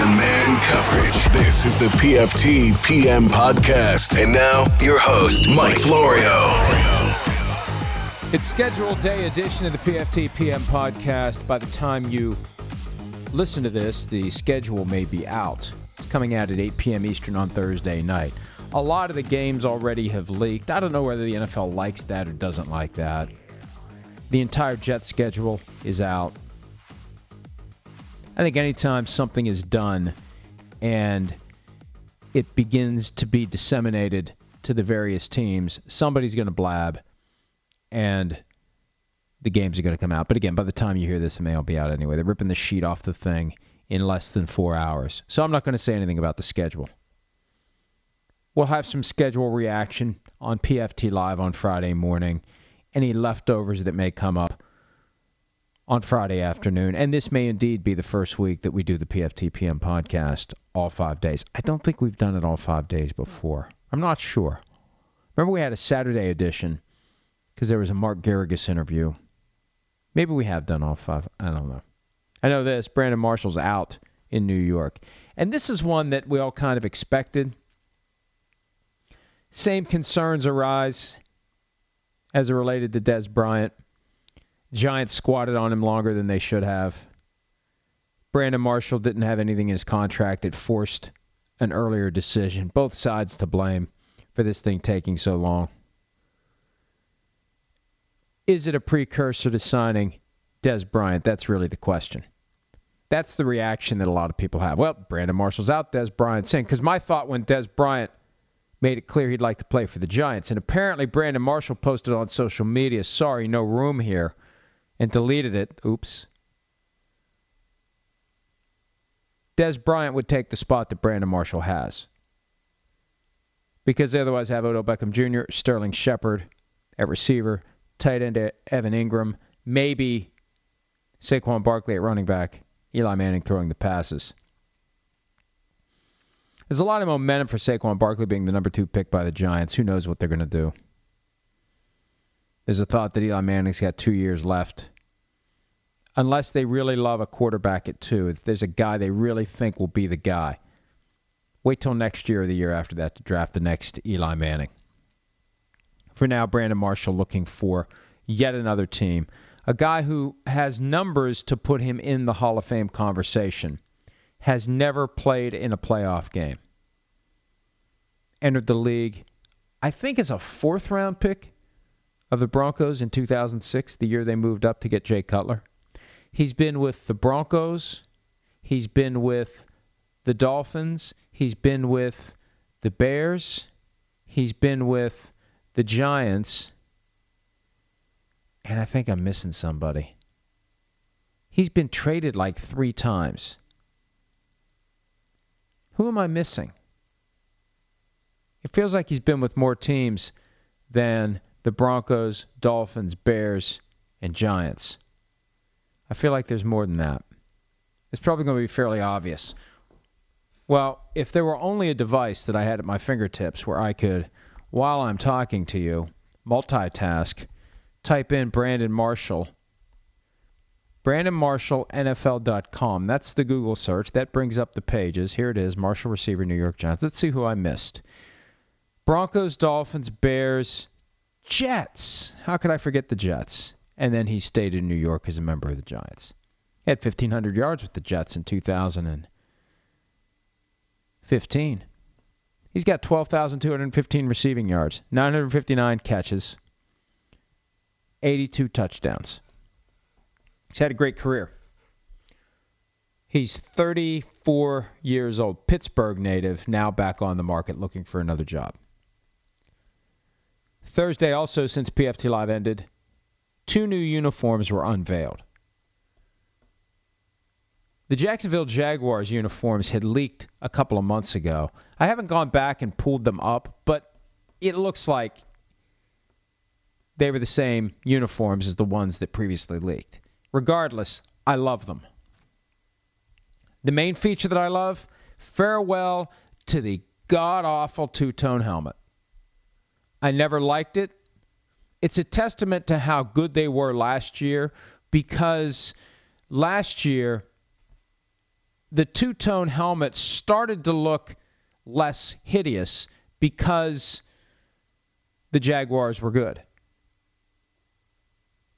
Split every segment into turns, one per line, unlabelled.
to man coverage. This is the PFT PM podcast. And now, your host, Mike Florio.
It's scheduled day edition of the PFT PM podcast. By the time you listen to this, the schedule may be out. It's coming out at 8 p.m. Eastern on Thursday night. A lot of the games already have leaked. I don't know whether the NFL likes that or doesn't like that. The entire Jet schedule is out. I think anytime something is done and it begins to be disseminated to the various teams, somebody's going to blab and the games are going to come out. But again, by the time you hear this, it may all be out anyway. They're ripping the sheet off the thing in less than four hours. So I'm not going to say anything about the schedule. We'll have some schedule reaction on PFT Live on Friday morning. Any leftovers that may come up on Friday afternoon. And this may indeed be the first week that we do the PFT PM podcast all five days. I don't think we've done it all five days before. I'm not sure. Remember, we had a Saturday edition because there was a Mark Geragos interview. Maybe we have done all five. I don't know. I know this Brandon Marshall's out in New York. And this is one that we all kind of expected. Same concerns arise as it related to Dez Bryant. Giants squatted on him longer than they should have. Brandon Marshall didn't have anything in his contract that forced an earlier decision. Both sides to blame for this thing taking so long. Is it a precursor to signing Dez Bryant? That's really the question. That's the reaction that a lot of people have. Well, Brandon Marshall's out, Dez Bryant's in. Because my thought when Dez Bryant made it clear he'd like to play for the Giants, and apparently Brandon Marshall posted on social media, sorry, no room here, and deleted it. Oops. Dez Bryant would take the spot that Brandon Marshall has. Because they otherwise have Odell Beckham Jr., Sterling Shepard at receiver, tight end Evan Engram, maybe Saquon Barkley at running back, Eli Manning throwing the passes. There's a lot of momentum for Saquon Barkley being the number two pick by the Giants. Who knows what they're going to do? There's a thought that Eli Manning's got two years left. Unless they really love a quarterback at two, if there's a guy they really think will be the guy, wait till next year or the year after that to draft the next Eli Manning. For now, Brandon Marshall looking for yet another team. A guy who has numbers to put him in the Hall of Fame conversation has never played in a playoff game. Entered the league, I think, as a fourth round pick of the Broncos in 2006, the year they moved up to get Jay Cutler. He's been with the Broncos. He's been with the Dolphins. He's been with the Bears. He's been with the Giants. And I think I'm missing somebody. He's been traded like three times. Who am I missing? It feels like he's been with more teams than the Broncos, Dolphins, Bears, and Giants. I feel like there's more than that. It's probably going to be fairly obvious. Well, if there were only a device that I had at my fingertips where I could, while I'm talking to you, multitask, type in Brandon Marshall BrandonMarshallNFL.com. That's the Google search. That brings up the pages. Here it is Marshall receiver, New York Giants. Let's see who I missed Broncos, Dolphins, Bears, Jets. How could I forget the Jets? And then he stayed in New York as a member of the Giants. He had 1,500 yards with the Jets in 2015. He's got 12,215 receiving yards, 959 catches, 82 touchdowns. He's had a great career. He's 34 years old, Pittsburgh native, now back on the market looking for another job. Thursday, also since PFT Live ended, two new uniforms were unveiled. The Jacksonville Jaguars uniforms had leaked a couple of months ago. I haven't gone back and pulled them up, but it looks like they were the same uniforms as the ones that previously leaked. Regardless, I love them. The main feature that I love farewell to the god awful two tone helmet. I never liked it. It's a testament to how good they were last year because last year the two tone helmet started to look less hideous because the Jaguars were good.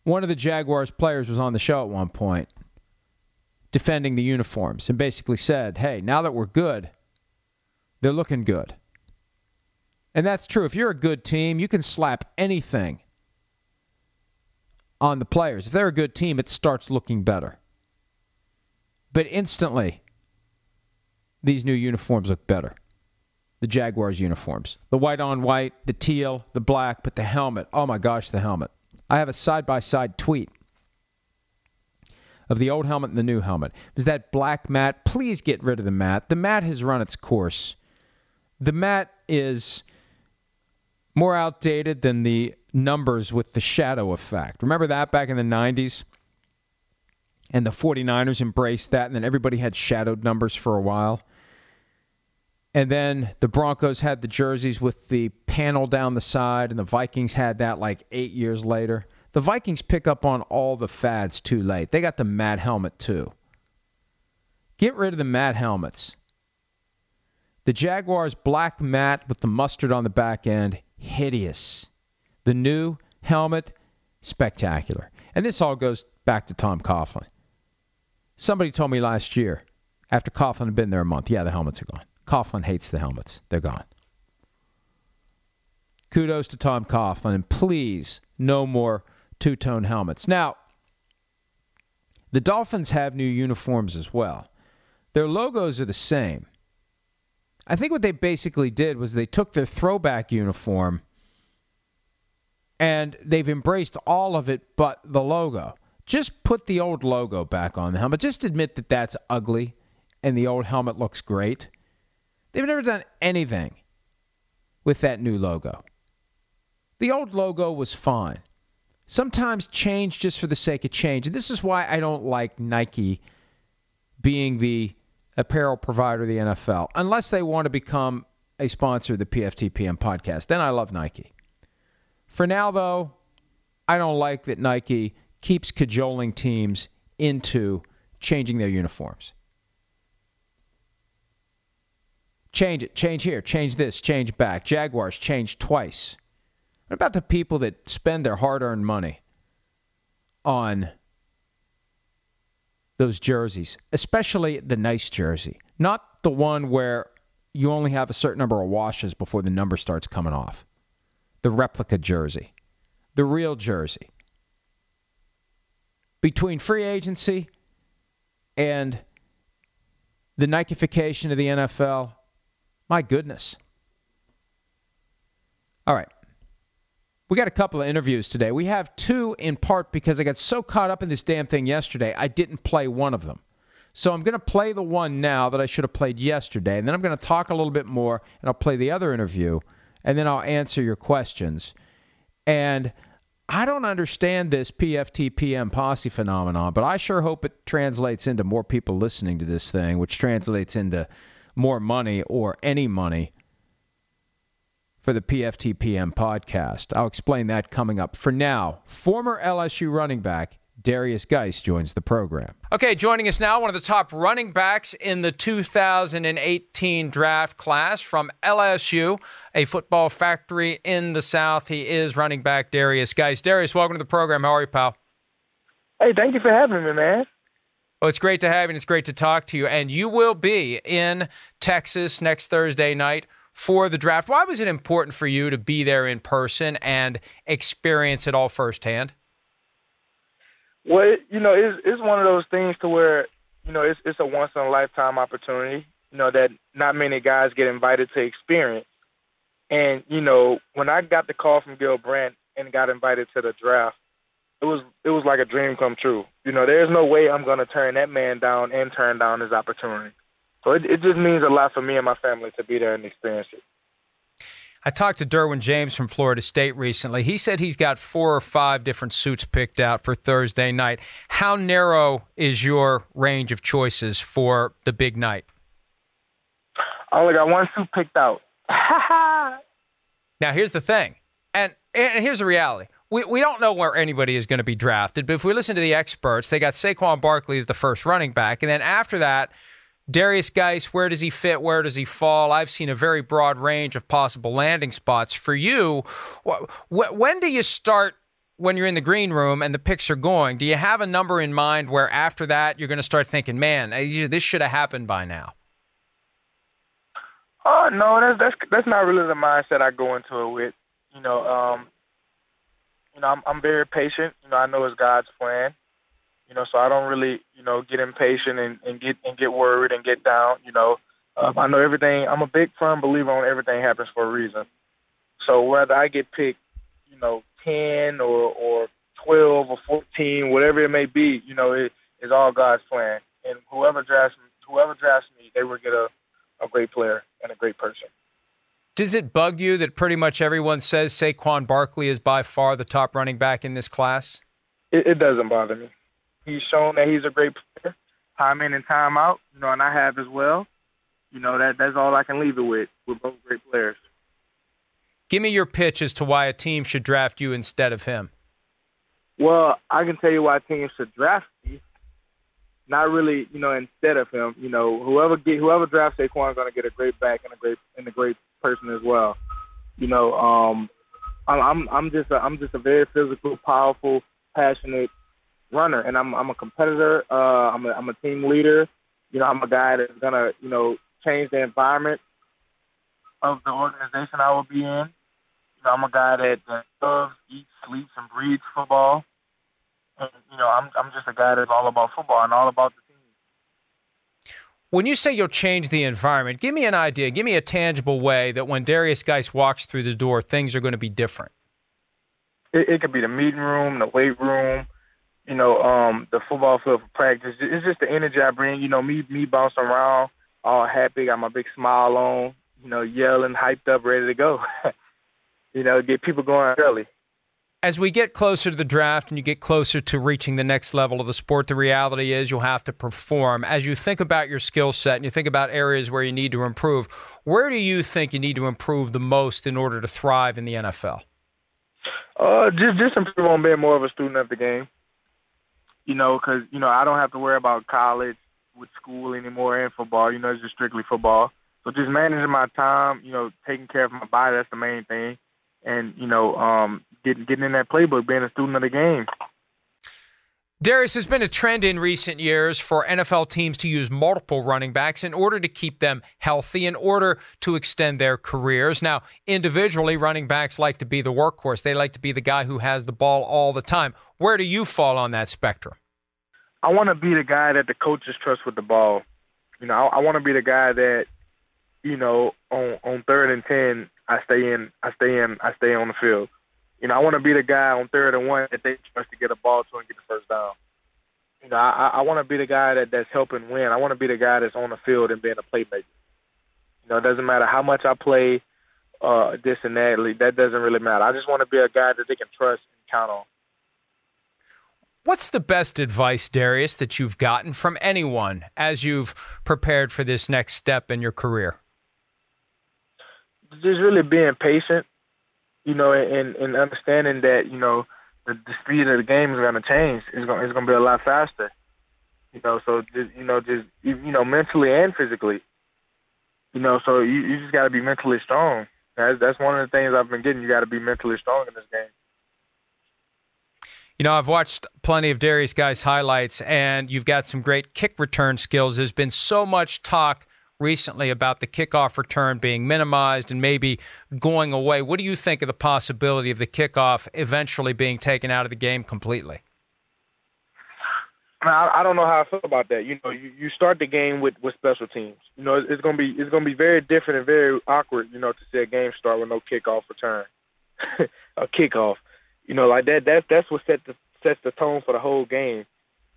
One of the Jaguars players was on the show at one point defending the uniforms and basically said, hey, now that we're good, they're looking good. And that's true. If you're a good team, you can slap anything on the players. If they're a good team, it starts looking better. But instantly, these new uniforms look better. The Jaguars uniforms. The white on white, the teal, the black, but the helmet. Oh my gosh, the helmet. I have a side by side tweet of the old helmet and the new helmet. Is that black matte? Please get rid of the matte. The matte has run its course. The matte is more outdated than the numbers with the shadow effect. Remember that back in the 90s? And the 49ers embraced that, and then everybody had shadowed numbers for a while. And then the Broncos had the jerseys with the panel down the side, and the Vikings had that like eight years later. The Vikings pick up on all the fads too late. They got the mad helmet too. Get rid of the mad helmets. The Jaguars black matte with the mustard on the back end, hideous. The new helmet, spectacular. And this all goes back to Tom Coughlin. Somebody told me last year, after Coughlin had been there a month, yeah, the helmets are gone. Coughlin hates the helmets. They're gone. Kudos to Tom Coughlin, and please, no more two tone helmets. Now, the Dolphins have new uniforms as well. Their logos are the same. I think what they basically did was they took their throwback uniform and they've embraced all of it but the logo. Just put the old logo back on the helmet. Just admit that that's ugly and the old helmet looks great. They've never done anything with that new logo. The old logo was fine. Sometimes change just for the sake of change. And this is why I don't like Nike being the apparel provider of the NFL, unless they want to become a sponsor of the PFTPM podcast. Then I love Nike. For now, though, I don't like that Nike keeps cajoling teams into changing their uniforms. Change it, change here, change this, change back. Jaguars change twice. What about the people that spend their hard earned money on those jerseys, especially the nice jersey, not the one where you only have a certain number of washes before the number starts coming off. The replica jersey, the real jersey. Between free agency and the Nikeification of the NFL, my goodness. All right. We got a couple of interviews today. We have two in part because I got so caught up in this damn thing yesterday, I didn't play one of them. So I'm going to play the one now that I should have played yesterday, and then I'm going to talk a little bit more, and I'll play the other interview, and then I'll answer your questions. And I don't understand this PFT PM posse phenomenon, but I sure hope it translates into more people listening to this thing, which translates into more money or any money for the PFTPM podcast. I'll explain that coming up. For now, former LSU running back Derrius Guice joins the program.
Okay, joining us now, one of the top running backs in the 2018 draft class from LSU, a football factory in the South. He is running back Derrius Guice. Derrius, welcome to the program. How are you, pal?
Hey, thank you for having me, man.
Well, it's great to have you, and it's great to talk to you. And you will be in Texas next Thursday night for the draft. Why was it important for you to be there in person and experience it all firsthand?
Well, you know, it's it's one of those things to where you know it's it's a once in a lifetime opportunity. You know that not many guys get invited to experience. And you know, when I got the call from Gil Brandt and got invited to the draft, it was it was like a dream come true. You know, there's no way I'm to turn that man down and turn down his opportunity. So it, it just means a lot for me and my family to be there and experience it.
I talked to Derwin James from Florida State recently. He said he's got four or five different suits picked out for Thursday night. How narrow is your range of choices for the big night?
I only got one suit picked out.
now, here's the thing, and, and here's the reality. We, we don't know where anybody is going to be drafted, but if we listen to the experts, they got Saquon Barkley as the first running back, and then after that,
Derrius Guice, where does he fit? Where does he fall? I've seen a very broad range of possible landing spots. For you, when do you start when you're in the green room and the picks are going? Do you have a number in mind where after that you're going to start thinking, man, this should have happened by now?
Oh no, that's that's that's not really the mindset I go into it with. You know, um, you know, I'm I'm very patient. You know, I know it's God's plan. You know, so I don't really, you know, get impatient and, and get and get worried and get down. You know, um, I know everything. I'm a big firm believer on everything happens for a reason. So whether I get picked, you know, ten or or twelve or fourteen, whatever it may be, you know, it is all God's plan. And whoever drafts me, whoever drafts me, they will get a a great player and a great person.
Does it bug you that pretty much everyone says Saquon Barkley is by far the top running back in this class?
It, it doesn't bother me. He's shown that he's a great player, time in and time out. You know, and I have as well. You know that that's all I can leave it with. We're both great players.
Give me your pitch as to why a team should draft you instead of him.
Well, I can tell you why teams should draft me not really, you know, instead of him. You know, whoever get whoever drafts Saquon is going to get a great back and a great and a great person as well. You know, um, I'm I'm, I'm just a, I'm just a very physical, powerful, passionate runner, and I'm I'm a competitor. Uh, I'm a, I'm a team leader. You know, I'm a guy that's gonna you know change the environment of the organization I will be in. You know, I'm a guy that, that loves, eats, sleeps, and breathes football. And, you know, I'm I'm just a guy that's all about football and all about the team.
When you say you'll change the environment, give me an idea. Give me a tangible way that when Derrius Guice walks through the door, things are going to be different.
It, it could be the meeting room, the weight room, you know, um, the football field for practice. It's just the energy I bring. You know, me me bouncing around, all happy, got my big smile on, you know, yelling, hyped up, ready to go. you know, get people going early
as we get closer to the draft and you get closer to reaching the next level of the sport, the reality is you'll have to perform. As you think about your skill set and you think about areas where you need to improve, where do you think you need to improve the most in order to thrive in the NFL?
Uh, just just improve on being more of a student of the game. You know, because you know I don't have to worry about college with school anymore and football. You know, it's just strictly football. So just managing my time, you know, taking care of my body, that's the main thing and you know, um, getting getting in that playbook, being a student of the game.
Derrius, has been a trend in recent years for NFL teams to use multiple running backs in order to keep them healthy, in order to extend their careers. Now, individually, running backs like to be the workhorse. They like to be the guy who has the ball all the time. Where do you fall on that spectrum?
I want to be the guy that the coaches trust with the ball. You know, I, I want to be the guy that, you know, on on third and ten, I stay in, I stay in, I stay on the field. You know, I want to be the guy on third and one that they trust to get a ball to and get the first down. You know, I, I want to be the guy that that's helping win. I want to be the guy that's on the field and being a playmaker. You know, it doesn't matter how much I play, uh, this and that. That doesn't really matter. I just want to be a guy that they can trust and count on.
What's the best advice, Derrius, that you've gotten from anyone as you've prepared for this next step in your career?
just really being patient, you know, and and understanding that you know the, the speed of the game is going to change. It's going it's to be a lot faster. You know, so just you know, just you know, mentally and physically. You know, so you you just got to be mentally strong. That's that's one of the things I've been getting. You got to be mentally strong in this game.
You know, I've watched plenty of Derrius Guice highlights, and you've got some great kick return skills. There's been so much talk recently about the kickoff return being minimized and maybe going away. What do you think of the possibility of the kickoff eventually being taken out of the game completely?
I, I don't know how I feel about that. You know, you, you start the game with, with special teams. You know, it's, gonna be it's gonna be very different and very awkward. You know, to see a game start with no kickoff return, a kickoff. You know, like that. That's that's what sets the sets the tone for the whole game.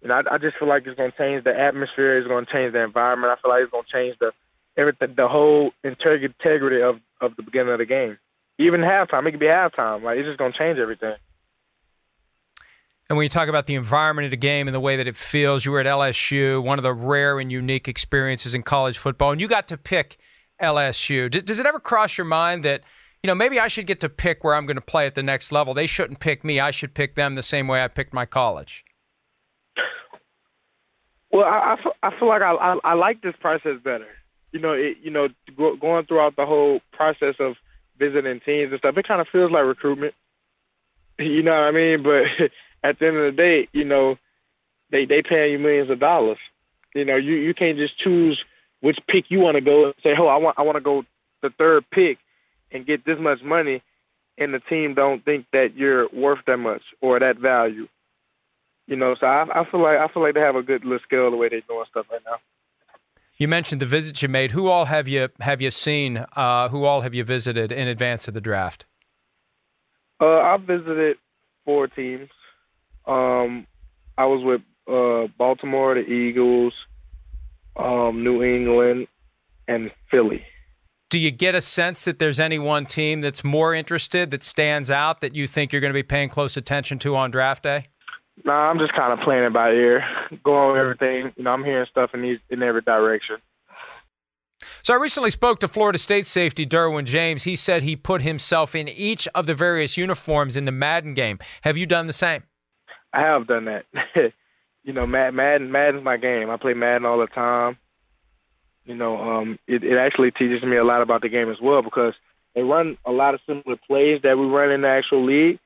And I, I just feel like it's going to change the atmosphere. It's going to change the environment. I feel like it's going to change the everything, the whole integrity of of the beginning of the game. Even halftime, it could be halftime. Like it's just going to change everything.
And when you talk about the environment of the game and the way that it feels, you were at LSU, one of the rare and unique experiences in college football, and you got to pick LSU. Does it ever cross your mind that, you know, maybe I should get to pick where I'm going to play at the next level? They shouldn't pick me. I should pick them the same way I picked my college.
Well, I, I, feel, like I, I, I like this process better. You know, it, you know, go, going throughout the whole process of visiting teams and stuff, it kind of feels like recruitment. You know what I mean? But at the end of the day, you know, they they paying you millions of dollars. You know, you you can't just choose which pick you want to go and say, "Oh, I want I want to go the third pick and get this much money," and the team don't think that you're worth that much or that value. You know, so I, I feel like I feel like they have a good little skill the way they're doing stuff right now.
You mentioned the visits you made. Who all have you have you seen? Uh, who all have you visited in advance of the draft?
Uh, I visited four teams. Um, I was with uh, Baltimore, the Eagles, um, New England, and Philly.
Do you get a sense that there's any one team that's more interested, that stands out, that you think you're going to be paying close attention to on draft day?
Nah, I'm just kind of playing it by ear, going with everything. You know, I'm hearing stuff in these in every direction.
So I recently spoke to Florida State safety Derwin James. He said he put himself in each of the various uniforms in the Madden game. Have you done the same?
I have done that. you know, Madden Madden's my game. I play Madden all the time. You know, um, it, it actually teaches me a lot about the game as well because they run a lot of similar plays that we run in the actual league,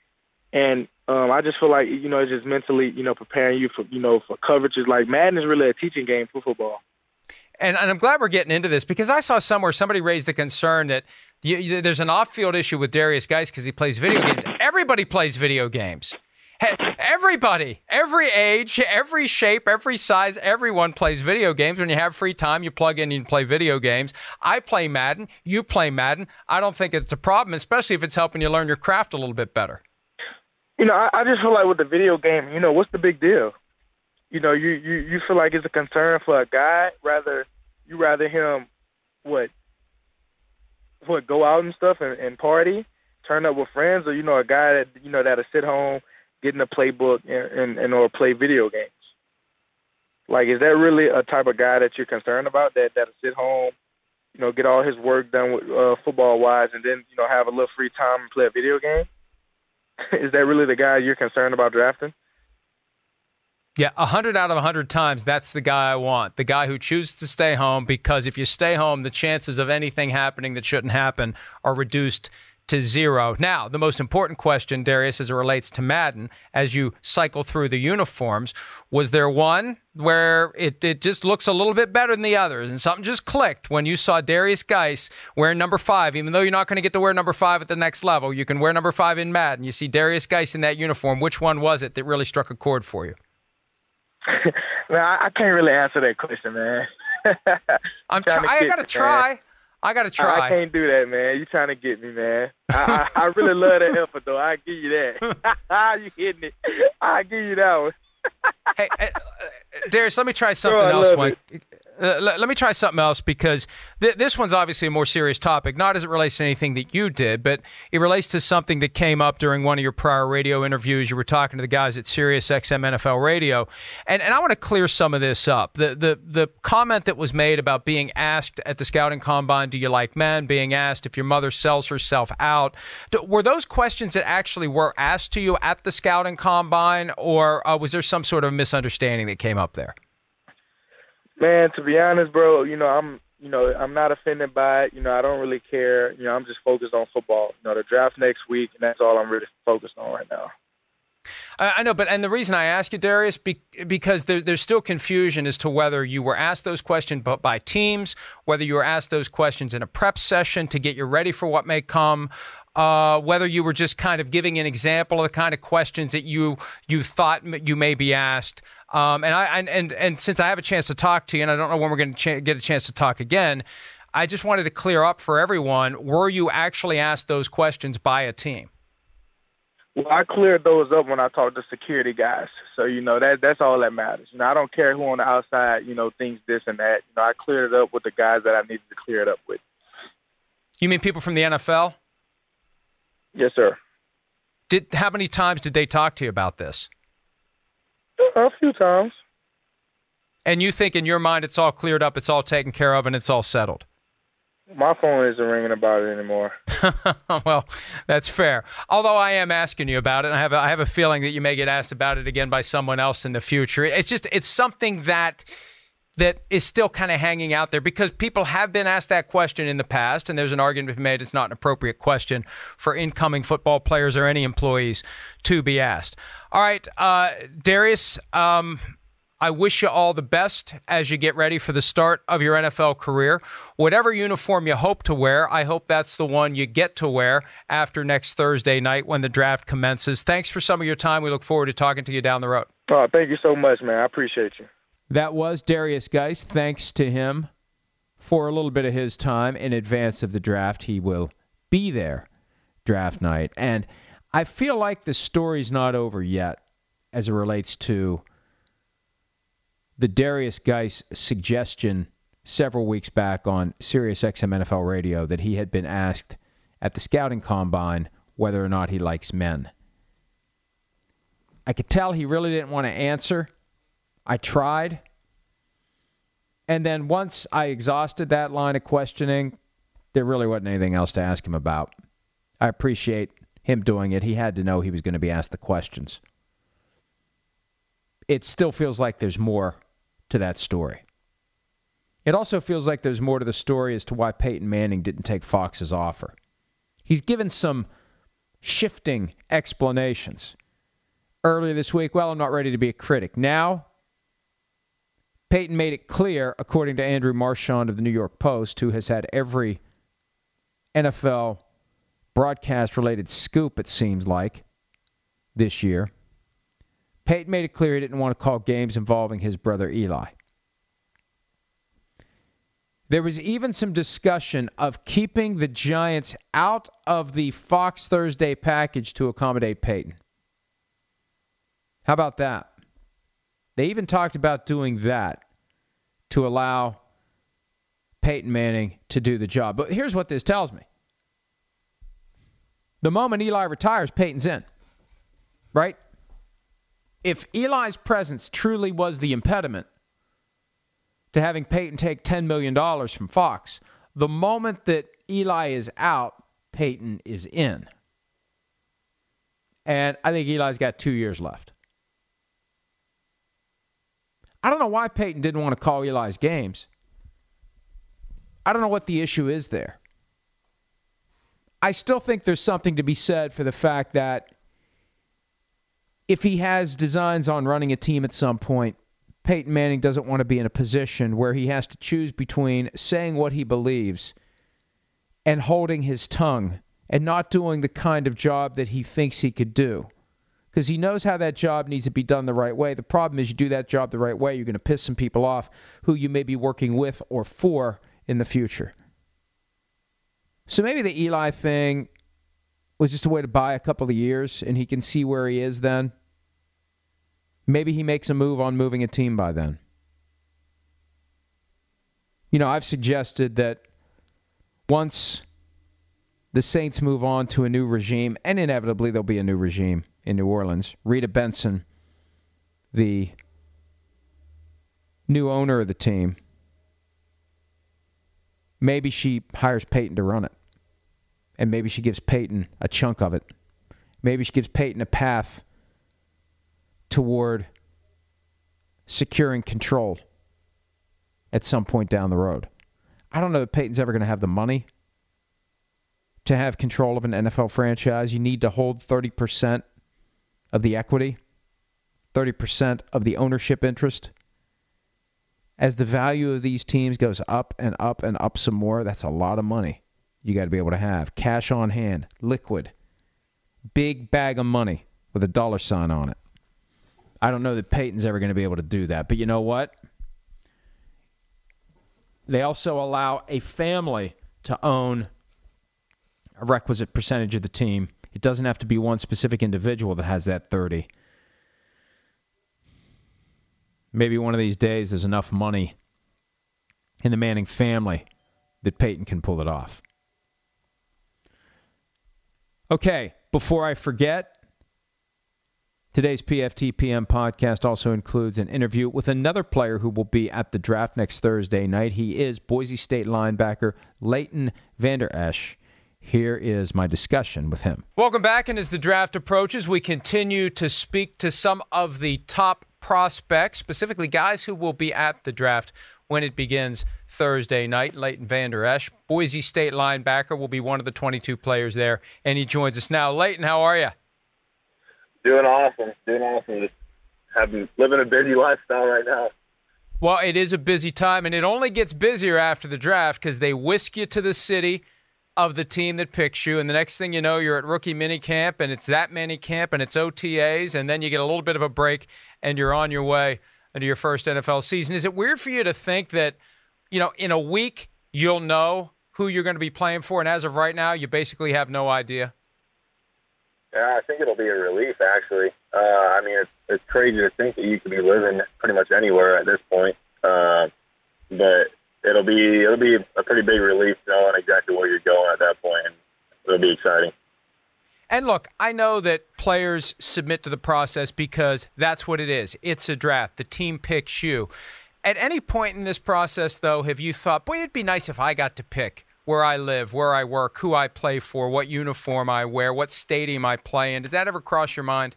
and um, I just feel like you know it's just mentally you know preparing you for you know for coverages. Like Madden is really a teaching game for football.
And, and I'm glad we're getting into this because I saw somewhere somebody raised the concern that you, there's an off-field issue with Derrius Guice because he plays video games. Everybody plays video games. Everybody, every age, every shape, every size, everyone plays video games. When you have free time, you plug in and play video games. I play Madden. You play Madden. I don't think it's a problem, especially if it's helping you learn your craft a little bit better.
You know, I, I just feel like with the video game, you know, what's the big deal? You know, you, you, you feel like it's a concern for a guy, rather you rather him what what go out and stuff and, and party, turn up with friends, or you know, a guy that you know that'll sit home get in the playbook and, and, and or play video games? Like, is that really a type of guy that you're concerned about that that'll sit home, you know, get all his work done with uh, football wise, and then you know have a little free time and play a video game? is that really the guy you're concerned about drafting?
Yeah, 100 out of 100 times, that's the guy I want. The guy who chooses to stay home because if you stay home, the chances of anything happening that shouldn't happen are reduced to zero. Now, the most important question, Derrius, as it relates to Madden, as you cycle through the uniforms, was there one where it, it just looks a little bit better than the others and something just clicked when you saw Derrius Guice wearing number five, even though you're not going to get to wear number five at the next level, you can wear number five in Madden. You see Derrius Guice in that uniform. Which one was it that really struck a chord for you?
man, I, can't really answer that question, man.
I'm trying. I gotta try. I got to try.
I, gotta try. I, can't do that, man. You trying to get me, man. I, I, I really love that effort, though. I give you that. you hitting it. I give you that one.
hey, uh, Derrius, let me try something else. One. Uh, let, let, me try something else because th- this one's obviously a more serious topic, not as it relates to anything that you did, but it relates to something that came up during one of your prior radio interviews. You were talking to the guys at Sirius XM NFL Radio, and, and I want to clear some of this up. The, the, the comment that was made about being asked at the scouting combine, do you like men? Being asked if your mother sells herself out. Do, were those questions that actually were asked to you at the scouting combine, or uh, was there some sort of misunderstanding that came up there?
Man, to be honest, bro, you know, I'm you know, I'm not offended by it. You know, I don't really care. You know, I'm just focused on football. You know, the draft next week, and that's all I'm really focused on right now.
I know, but and the reason I ask you, Derrius, be, because there, there's still confusion as to whether you were asked those questions by teams, whether you were asked those questions in a prep session to get you ready for what may come, uh, whether you were just kind of giving an example of the kind of questions that you you thought you may be asked. Um, and I and, and and since I have a chance to talk to you, and I don't know when we're going to ch- get a chance to talk again, I just wanted to clear up for everyone: were you actually asked those questions by a team?
Well, I cleared those up when I talked to security guys. So you know that that's all that matters. You know, I don't care who on the outside you know thinks this and that. You know, I cleared it up with the guys that I needed to clear it up with.
You mean people from the NFL?
Yes, sir.
Did how many times did they talk to you about this?
A few times.
And you think in your mind it's all cleared up, it's all taken care of, and it's all settled?
My phone isn't ringing about it anymore.
well, that's fair. Although I am asking you about it, I have a, I have a feeling that you may get asked about it again by someone else in the future. It's just it's something that that is still kind of hanging out there because people have been asked that question in the past, and there's an argument to be made it's not an appropriate question for incoming football players or any employees to be asked. All right, uh, Derrius. Um, I wish you all the best as you get ready for the start of your NFL career. Whatever uniform you hope to wear, I hope that's the one you get to wear after next Thursday night when the draft commences. Thanks for some of your time. We look forward to talking to you down the road.
Oh, thank you so much, man. I appreciate you.
That was Derrius Guice. Thanks to him for a little bit of his time in advance of the draft. He will be there draft night. And I feel like the story's not over yet as it relates to the Derrius Guice suggestion several weeks back on Sirius XM NFL radio that he had been asked at the scouting combine whether or not he likes men. I could tell he really didn't want to answer. I tried. And then once I exhausted that line of questioning, there really wasn't anything else to ask him about. I appreciate him doing it. He had to know he was going to be asked the questions. It still feels like there's more to that story. It also feels like there's more to the story as to why Peyton Manning didn't take Fox's offer. He's given some shifting explanations. Earlier this week, well, I'm not ready to be a critic. Now, Peyton made it clear, according to Andrew Marchand of the New York Post, who has had every NFL broadcast related scoop, it seems like, this year. Peyton made it clear he didn't want to call games involving his brother Eli. There was even some discussion of keeping the Giants out of the Fox Thursday package to accommodate Peyton. How about that? They even talked about doing that to allow Peyton Manning to do the job. But here's what this tells me. The moment Eli retires, Peyton's in. Right? if Eli's presence truly was the impediment to having Peyton take $10 million from Fox, the moment that Eli is out, Peyton is in. And I think Eli's got two years left. I don't know why Peyton didn't want to call Eli's games. I don't know what the issue is there. I still think there's something to be said for the fact that if he has designs on running a team at some point, Peyton Manning doesn't want to be in a position where he has to choose between saying what he believes and holding his tongue and not doing the kind of job that he thinks he could do. Because he knows how that job needs to be done the right way. The problem is, you do that job the right way, you're going to piss some people off who you may be working with or for in the future. So maybe the Eli thing was just a way to buy a couple of years and he can see where he is then. Maybe he makes a move on moving a team by then. You know, I've suggested that once the Saints move on to a new regime, and inevitably there'll be a new regime in New Orleans, Rita Benson, the new owner of the team, maybe she hires Peyton to run it. And maybe she gives Peyton a chunk of it. Maybe she gives Peyton a path toward securing control at some point down the road. I don't know that Peyton's ever going to have the money to have control of an NFL franchise. You need to hold 30% of the equity, 30% of the ownership interest. As the value of these teams goes up and up and up some more, that's a lot of money you got to be able to have. Cash on hand, liquid, big bag of money with a dollar sign on it. I don't know that Peyton's ever going to be able to do that. But you know what? They also allow a family to own a requisite percentage of the team. It doesn't have to be one specific individual that has that 30. Maybe one of these days there's enough money in the Manning family that Peyton can pull it off. Okay, before I forget,
Today's PFTPM podcast also includes an interview with another player who will be at the draft next Thursday night. He is Boise State linebacker Leighton Vander Esch. Here is my discussion with him.
Welcome back. And as the draft approaches, we continue to speak to some of the top prospects, specifically guys who will be at the draft when it begins Thursday night. Leighton Vander Esch, Boise State linebacker, will be one of the 22 players there, and he joins us now. Leighton, how are you?
Doing awesome. Doing awesome. Just having living a busy lifestyle right now.
Well, it is a busy time, and it only gets busier after the draft because they whisk you to the city of the team that picks you, and the next thing you know, you're at rookie mini camp, and it's that mini camp, and it's OTAs, and then you get a little bit of a break, and you're on your way into your first NFL season. Is it weird for you to think that, you know, in a week you'll know who you're going to be playing for, and as of right now, you basically have no idea?
Yeah, I think it'll be a relief. Actually, uh, I mean, it's, it's crazy to think that you could be living pretty much anywhere at this point. Uh, but it'll be it'll be a pretty big relief knowing exactly where you're going at that point, it'll be exciting.
And look, I know that players submit to the process because that's what it is. It's a draft. The team picks you. At any point in this process, though, have you thought, boy, it'd be nice if I got to pick where I live, where I work, who I play for, what uniform I wear, what stadium I play in? Does that ever cross your mind?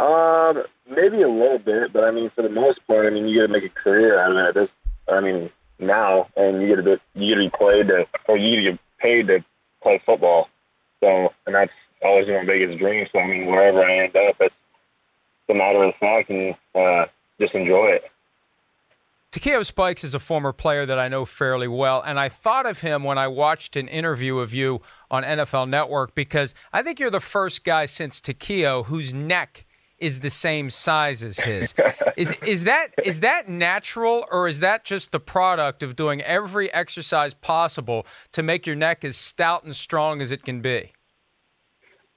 Um, maybe a little bit, but I mean, for the most part, I mean, you got to make a career out of it. This, I mean, now, and you get to be, you get to be played to, or you get to get paid to play football. So, and that's always my biggest dream. So, I mean, wherever I end up, it's a matter of fact, and uh, just enjoy it.
Takeo Spikes is a former player that I know fairly well, and I thought of him when I watched an interview of you on NFL Network because I think you're the first guy since Takeo whose neck is the same size as his. is is that is that natural or is that just the product of doing every exercise possible to make your neck as stout and strong as it can be?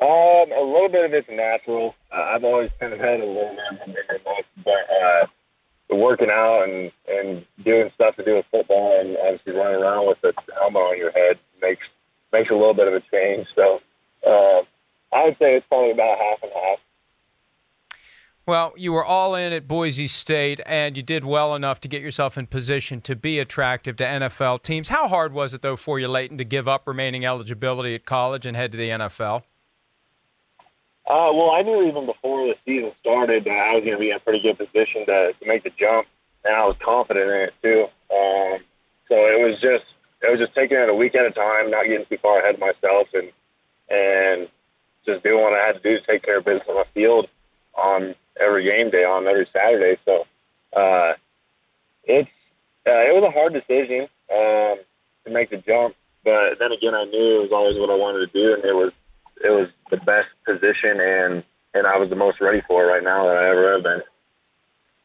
Um, a little bit of it's natural. Uh, I've always kind of had a little bit of a bigger neck, but uh, working out and and doing stuff to do with football and obviously running around with a helmet on your head makes makes a little bit of a change. So uh, I would say it's probably about half and half.
Well, you were all in at Boise State, and you did well enough to get yourself in position to be attractive to NFL teams. How hard was it, though, for you, Leighton, to give up remaining eligibility at college and head to the NFL?
Uh, well, I knew even before the season started that I was going to be in a pretty good position to, to make the jump, and I was confident in it too. Um, so it was just it was just taking it a week at a time, not getting too far ahead of myself, and and just doing what I had to do to take care of business on the field on every game day, on every Saturday. So uh, it's uh, it was a hard decision um, to make the jump, but then again, I knew it was always what I wanted to do, and it was it was the best position, and and I was the most ready for it right now that I ever have been.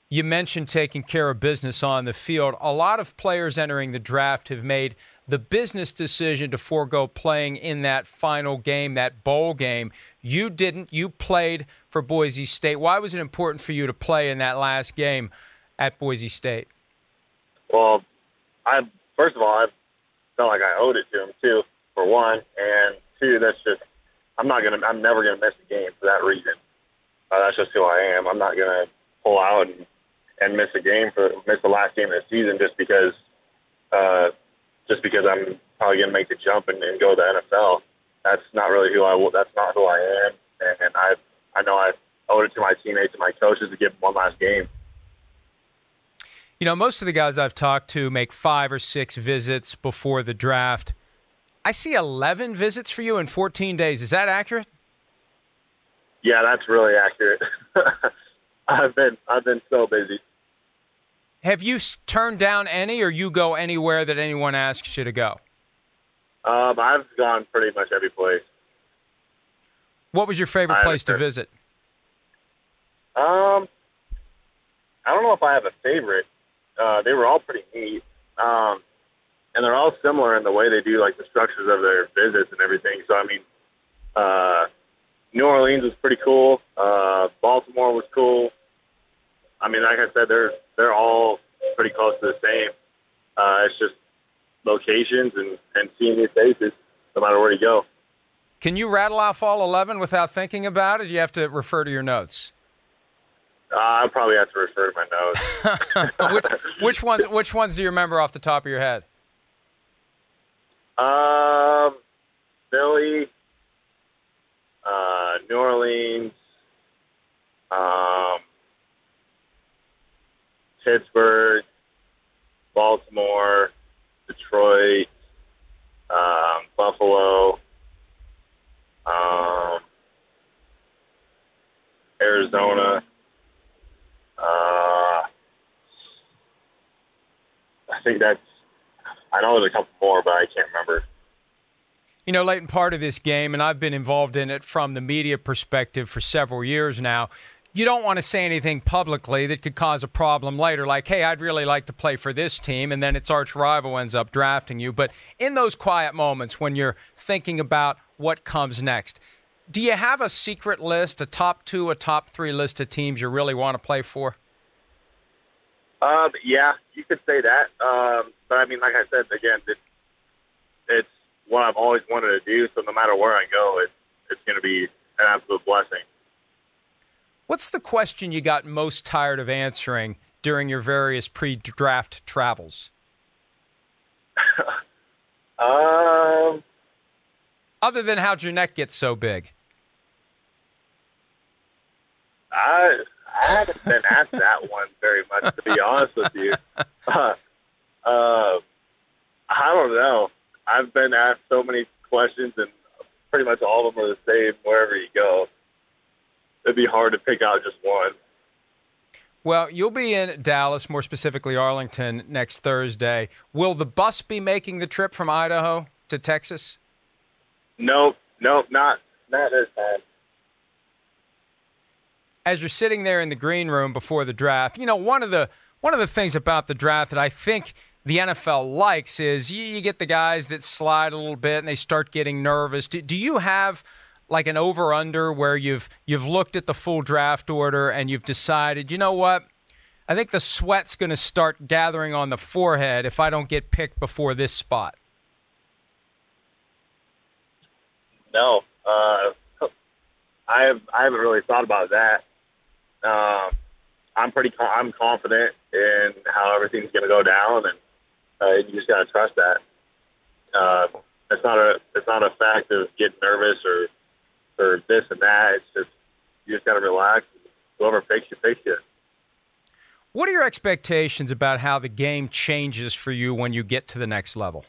You mentioned taking care of business on the field. A lot of players entering the draft have made the business decision to forego playing in that final game, that bowl game. You didn't. You played for Boise State. Why was it important for you to play in that last game at Boise State?
Well, I first of all, I felt like I owed it to him too, for one, and two, that's just I'm not gonna, I'm never gonna miss a game for that reason. Uh, that's just who I am. I'm not gonna pull out and, and miss a game for miss the last game of the season just because uh, just because I'm probably going to make the jump and, and go to the NFL. That's not really who I. That's not who I am, and I I know I owe it to my teammates and my coaches to give them one last game.
You know, most of the guys I've talked to make five or six visits before the draft. I see 11 visits for you in 14 days. Is that accurate?
Yeah, that's really accurate. I've been I've been so busy.
Have you turned down any, or you go anywhere that anyone asks you to go?
Um, I've gone pretty much every place.
What was your favorite place to visit?
Um, I don't know if I have a favorite. Uh, they were all pretty neat, um, and they're all similar in the way they do like the structures of their visits and everything. So I mean, uh, New Orleans was pretty cool. Uh, Baltimore was cool. I mean, like I said, they're they're all pretty close to the same. Uh, it's just locations and, and seeing new faces, no matter where you go.
Can you rattle off all 11 without thinking about it? You have to refer to your notes.
Uh, I probably have to refer to
my notes. which, which, ones? Which ones do you remember off the top of your head?
Um, Philly, uh, New Orleans, um, Pittsburgh, Baltimore, Detroit, um, Buffalo, um, Arizona. Uh, I think that's. I know there's a couple more, but I can't remember.
You know, Leighton, part of this game, and I've been involved in it from the media perspective for several years now. You don't want to say anything publicly that could cause a problem later, like, hey, I'd really like to play for this team, and then its arch rival ends up drafting you. But in those quiet moments when you're thinking about what comes next, do you have a secret list, a top two, a top three list of teams you really want to play for?
Um, yeah, you could say that. Um, but I mean, like I said, again, it, it's what I've always wanted to do. So no matter where I go, it's it's going to be an absolute blessing.
What's the question you got most tired of answering during your various pre-draft travels?
um,
other than how'd your neck get so big?
I I haven't been asked that one very much, to be honest with you. Uh, uh, I don't know. I've been asked so many questions, and pretty much all of them are the same wherever you go. It'd be hard to pick out just one.
Well, you'll be in Dallas, more specifically Arlington, next Thursday. Will the bus be making the trip from Idaho to Texas?
Nope, nope, not not this time.
As you're sitting there in the green room before the draft, you know one of the one of the things about the draft that I think the NFL likes is you, you get the guys that slide a little bit and they start getting nervous. Do, do you have like an over under where you've you've looked at the full draft order and you've decided, you know what? I think the sweat's going to start gathering on the forehead if I don't get picked before this spot.
No, uh, I have I haven't really thought about that. Um, I'm pretty I'm confident in how everything's going to go down, and uh, you just got to trust that. Uh, it's not a it's not a fact of getting nervous or or this and that. It's just you just got to relax. Whoever picks you, picks you.
What are your expectations about how the game changes for you when you get to the next level?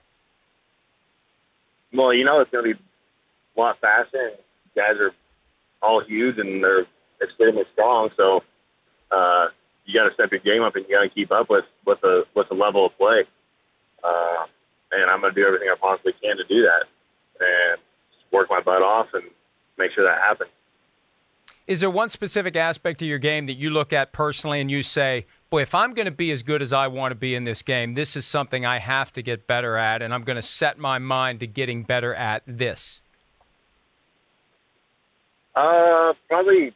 Well, you know it's going to be a lot faster. And guys are all huge and they're extremely strong. So uh, you got to step your game up and you got to keep up with with the with the level of play. Uh, and I'm going to do everything I possibly can to do that and work my butt off and make sure that happens.
Is there one specific aspect of your game that you look at personally and you say, boy, if I'm going to be as good as I want to be in this game, this is something I have to get better at, and I'm going to set my mind to getting better at this?
Uh, probably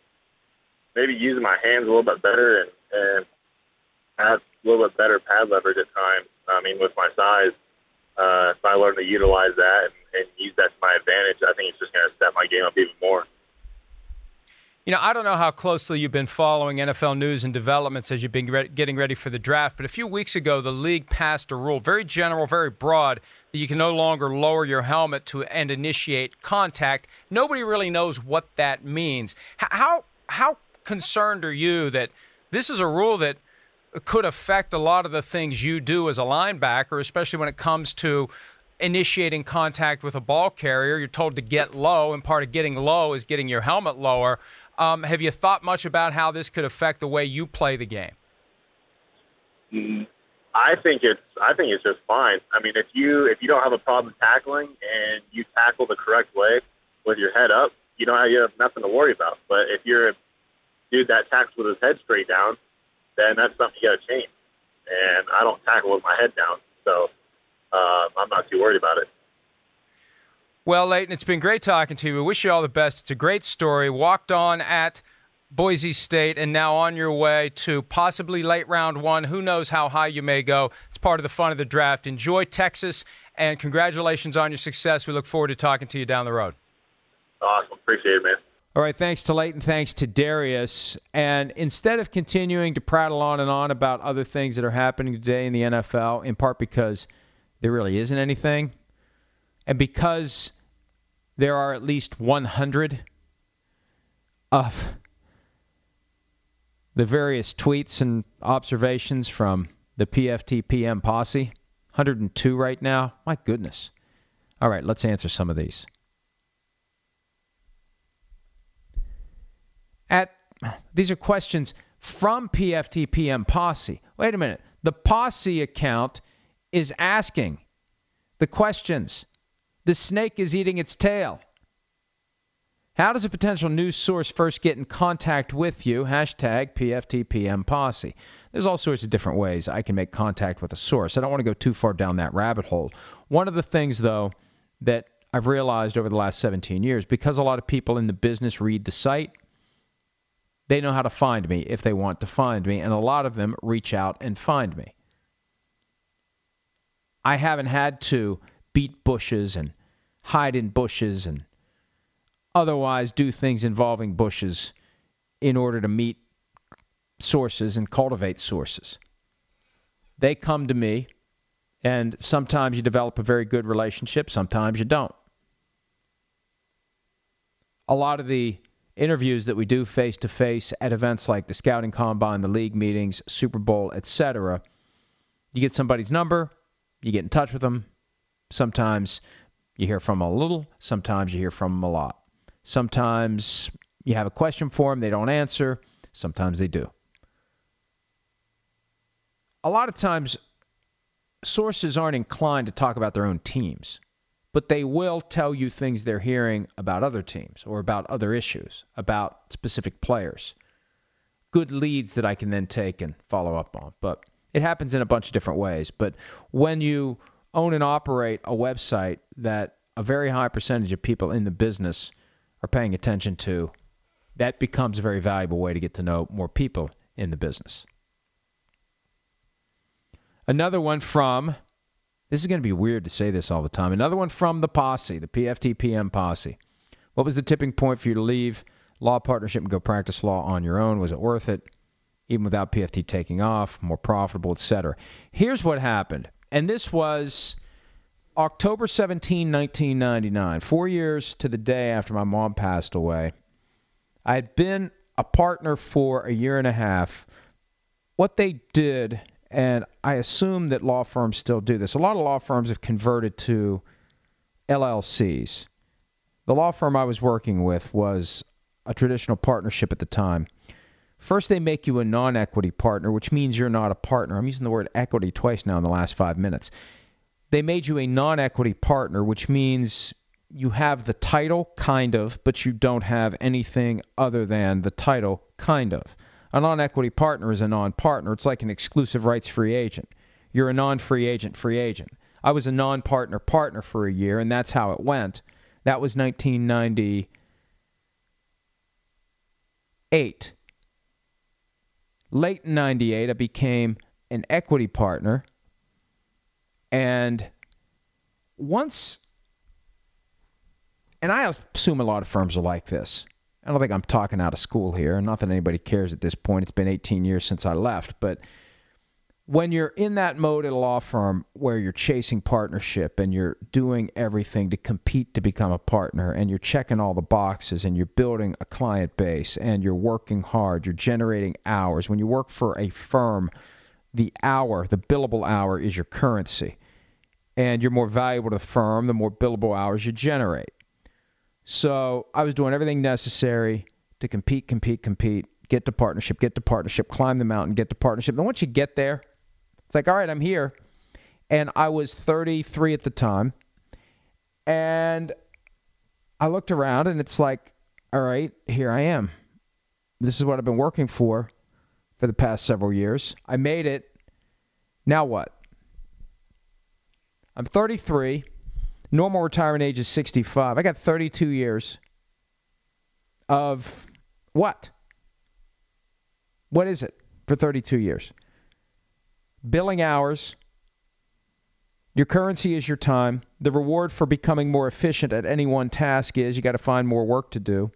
maybe using my hands a little bit better and, and have a little bit better pad leverage at times. I mean, with my size, uh, if I learn to utilize that and, and use that to my advantage, I think it's just going to step my game up even more.
You know, I don't know how closely you've been following NFL news and developments as you've been re- getting ready for the draft, but a few weeks ago, the league passed a rule, very general, very broad, that you can no longer lower your helmet to and initiate contact. Nobody really knows what that means. How how concerned are you that this is a rule that could affect a lot of the things you do as a linebacker, especially when it comes to initiating contact with a ball carrier. You're told to get low, and part of getting low is getting your helmet lower. Um, have you thought much about how this could affect the way you play the game?
Mm, I think it's I think it's just fine. I mean, if you if you don't have a problem tackling and you tackle the correct way with your head up, you don't you have nothing to worry about. But if you're a dude that tackles with his head straight down, then that's something you got to change. And I don't tackle with my head down, so uh, I'm not too worried about it.
Well, Leighton, it's been great talking to you. We wish you all the best. It's a great story. Walked on at Boise State and now on your way to possibly late round one. Who knows how high you may go? It's part of the fun of the draft. Enjoy Texas and congratulations on your success. We look forward to talking to you down the road.
Awesome. Appreciate it, man.
All right, thanks to Leighton, thanks to Derrius. And instead of continuing to prattle on and on about other things that are happening today in the NFL, in part because there really isn't anything, and because there are at least 100 of the various tweets and observations from the PFT PM posse, 102 right now. My goodness. All right, let's answer some of these. at these are questions from PFTPM Posse. Wait a minute. The Posse account is asking the questions. The snake is eating its tail. How does a potential news source first get in contact with you? Hashtag PFTPM Posse. There's all sorts of different ways I can make contact with a source. I don't want to go too far down that rabbit hole. One of the things, though, that I've realized over the last 17 years, because a lot of people in the business read the site, they know how to find me if they want to find me, and a lot of them reach out and find me. I haven't had to beat bushes and hide in bushes and otherwise do things involving bushes in order to meet sources and cultivate sources. They come to me, and sometimes you develop a very good relationship, sometimes you don't. A lot of the interviews that we do face to face at events like the scouting combine, the league meetings, Super Bowl, etc. You get somebody's number, you get in touch with them. Sometimes you hear from them a little, sometimes you hear from them a lot. Sometimes you have a question for them, they don't answer, sometimes they do. A lot of times, sources aren't inclined to talk about their own teams but they will tell you things they're hearing about other teams or about other issues, about specific players. Good leads that I can then take and follow up on. But it happens in a bunch of different ways. But when you own and operate a website that a very high percentage of people in the business are paying attention to, that becomes a very valuable way to get to know more people in the business. Another one from this is going to be weird to say this all the time. Another one from the posse, the PFTPM posse. What was the tipping point for you to leave law partnership and go practice law on your own? Was it worth it? Even without PFT taking off, more profitable, etc. Here's what happened. And this was October 17, 1999, four years to the day after my mom passed away. I had been a partner for a year and a half. What they did and I assume that law firms still do this. A lot of law firms have converted to LLCs. The law firm I was working with was a traditional partnership at the time. First, they make you a non equity partner, which means you're not a partner. I'm using the word equity twice now in the last five minutes. They made you a non equity partner, which means you have the title, kind of, but you don't have anything other than the title, kind of. A non equity partner is a non partner. It's like an exclusive rights free agent. You're a non free agent, free agent. I was a non partner partner for a year, and that's how it went. That was 1998. Late in 98, I became an equity partner. And once, and I assume a lot of firms are like this. I don't think I'm talking out of school here. Not that anybody cares at this point. It's been 18 years since I left. But when you're in that mode at a law firm where you're chasing partnership and you're doing everything to compete to become a partner and you're checking all the boxes and you're building a client base and you're working hard, you're generating hours. When you work for a firm, the hour, the billable hour, is your currency. And you're more valuable to the firm the more billable hours you generate. So I was doing everything necessary to compete, compete, compete, get to partnership, get to partnership, climb the mountain, get to partnership. And once you get there, it's like, all right, I'm here. And I was 33 at the time. And I looked around and it's like, all right, here I am. This is what I've been working for for the past several years. I made it. Now what? I'm 33. Normal retirement age is 65. I got 32 years of what? What is it for 32 years? Billing hours, Your currency is your time. The reward for becoming more efficient at any one task is you got to find more work to do.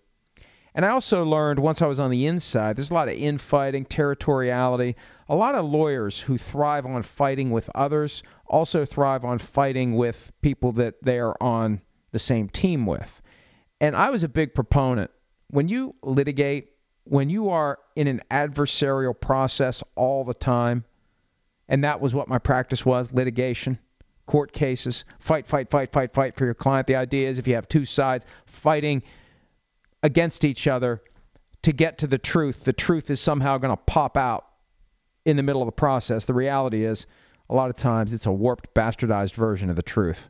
And I also learned once I was on the inside, there's a lot of infighting, territoriality. A lot of lawyers who thrive on fighting with others also thrive on fighting with people that they are on the same team with. And I was a big proponent. When you litigate, when you are in an adversarial process all the time, and that was what my practice was litigation, court cases, fight, fight, fight, fight, fight for your client. The idea is if you have two sides fighting against each other to get to the truth, the truth is somehow going to pop out in the middle of the process. The reality is, a lot of times, it's a warped, bastardized version of the truth.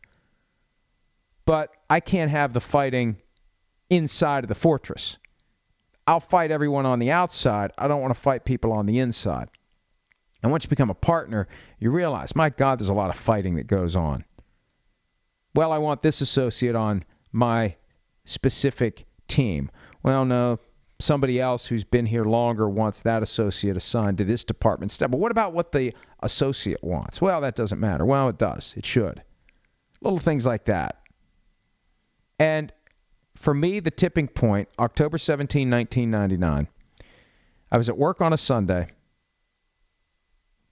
But I can't have the fighting inside of the fortress. I'll fight everyone on the outside. I don't want to fight people on the inside. And once you become a partner, you realize, my God, there's a lot of fighting that goes on. Well, I want this associate on my specific team. Well, no, somebody else who's been here longer wants that associate assigned to this department instead. But what about what the associate wants? Well, that doesn't matter. Well, it does. It should. Little things like that. And for me, the tipping point, October 17, 1999, I was at work on a Sunday.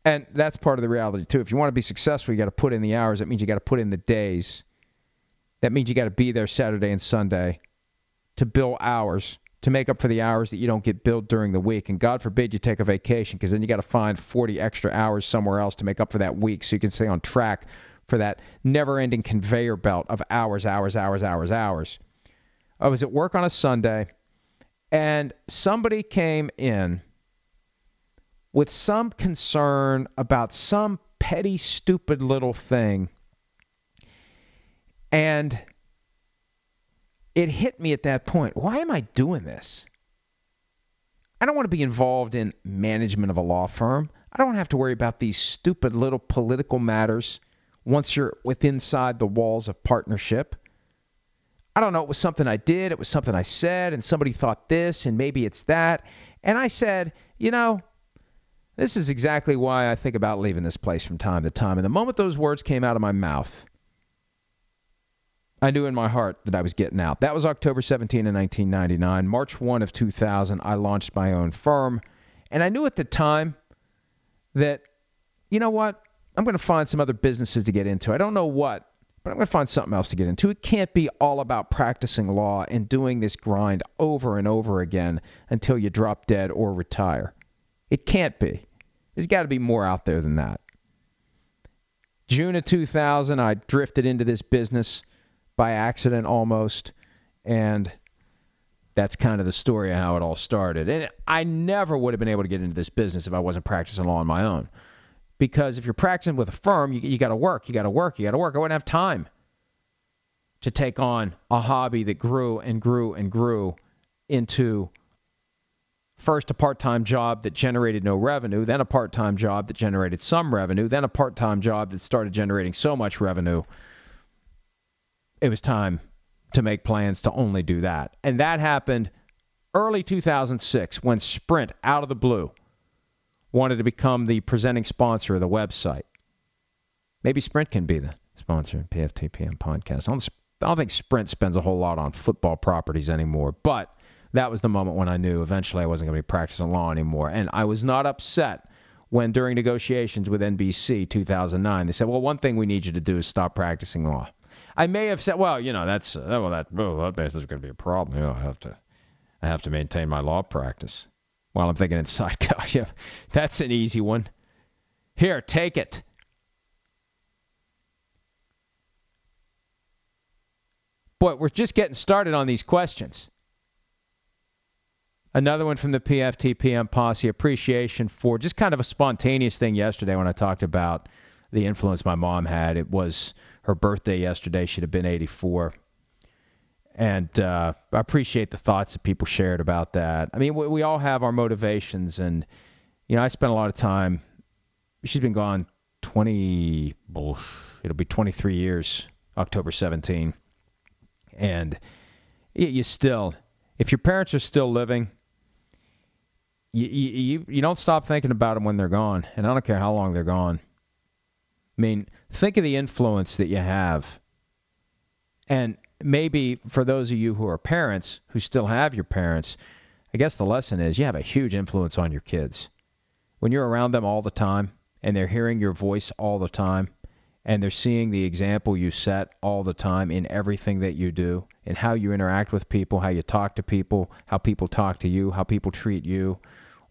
And that's part of the reality, too. If you want to be successful, you got to put in the hours. That means you got to put in the days. That means you got to be there Saturday and Sunday to bill hours to make up for the hours that you don't get billed during the week. And God forbid you take a vacation because then you got to find 40 extra hours somewhere else to make up for that week so you can stay on track for that never ending conveyor belt of hours, hours, hours, hours, hours. I was at work on a Sunday and somebody came in with some concern about some petty, stupid little thing. And it hit me at that point. Why am I doing this? I don't want to be involved in management of a law firm. I don't have to worry about these stupid little political matters once you're within inside the walls of partnership. I don't know, it was something I did, it was something I said, and somebody thought this, and maybe it's that. And I said, you know, this is exactly why I think about leaving this place from time to time. And the moment those words came out of my mouth, I knew in my heart that I was getting out. That was October 17 of 1999. March 1 of 2000, I launched my own firm. And I knew at the time that, you know what? I'm going to find some other businesses to get into. I don't know what, but I'm going to find something else to get into. It can't be all about practicing law and doing this grind over and over again until you drop dead or retire. It can't be. There's got to be more out there than that. June of 2000, I drifted into this business by accident almost. And that's kind of the story of how it all started. And I never would have been able to get into this business if I wasn't practicing law on my own. Because if you're practicing with a firm, you, you got to work, you got to work, you got to work. I wouldn't have time to take on a hobby that grew and grew and grew into first a part-time job that generated no revenue, then a part-time job that generated some revenue, then a part-time job that started generating so much revenue it was time to make plans to only do that. And that happened early 2006 when Sprint, out of the blue, wanted to become the presenting sponsor of the website. Maybe Sprint can be the sponsor of PFTPM podcast. I don't, I don't think Sprint spends a whole lot on football properties anymore, but that was the moment when I knew eventually I wasn't going to be practicing law anymore. And I was not upset when during negotiations with NBC 2009 they said, "Well, one thing we need you to do is stop practicing law." I may have said, well, you know, that's uh, well, that that is going to be a problem. You know, I have to, I have to maintain my law practice. While I'm thinking inside, gosh, yeah, that's an easy one. Here, take it. Boy, we're just getting started on these questions. Another one from the PFTPM posse appreciation for just kind of a spontaneous thing yesterday when I talked about the influence my mom had. It was her birthday yesterday. She'd have been 84. And uh, I appreciate the thoughts that people shared about that. I mean, we, we all have our motivations, and you know, I spent a lot of time. She's been gone 20. It'll be 23 years, October 17. And you still, if your parents are still living, you, you you don't stop thinking about them when they're gone, and I don't care how long they're gone I mean, think of the influence that you have. And maybe for those of you who are parents who still have your parents, I guess the lesson is you have a huge influence on your kids. When you're around them all the time and they're hearing your voice all the time and they're seeing the example you set all the time in everything that you do, and how you interact with people, how you talk to people, how people talk to you, how people treat you,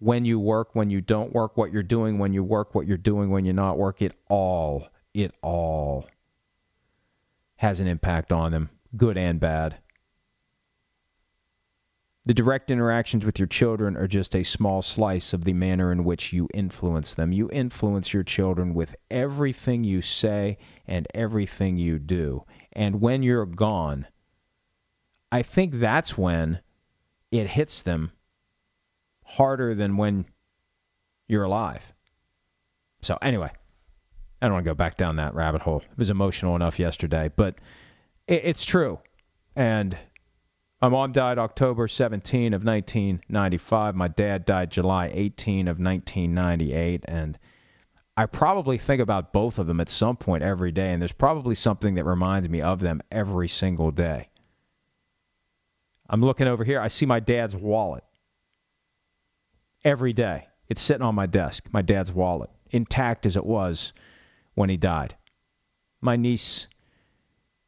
when you work, when you don't work, what you're doing when you work, what you're doing when you're not work, it all, it all has an impact on them, good and bad. The direct interactions with your children are just a small slice of the manner in which you influence them. You influence your children with everything you say and everything you do. And when you're gone, I think that's when it hits them harder than when you're alive. So, anyway, I don't want to go back down that rabbit hole. It was emotional enough yesterday, but it, it's true. And my mom died October 17 of 1995. My dad died July 18 of 1998. And I probably think about both of them at some point every day. And there's probably something that reminds me of them every single day. I'm looking over here. I see my dad's wallet every day. It's sitting on my desk, my dad's wallet, intact as it was when he died. My niece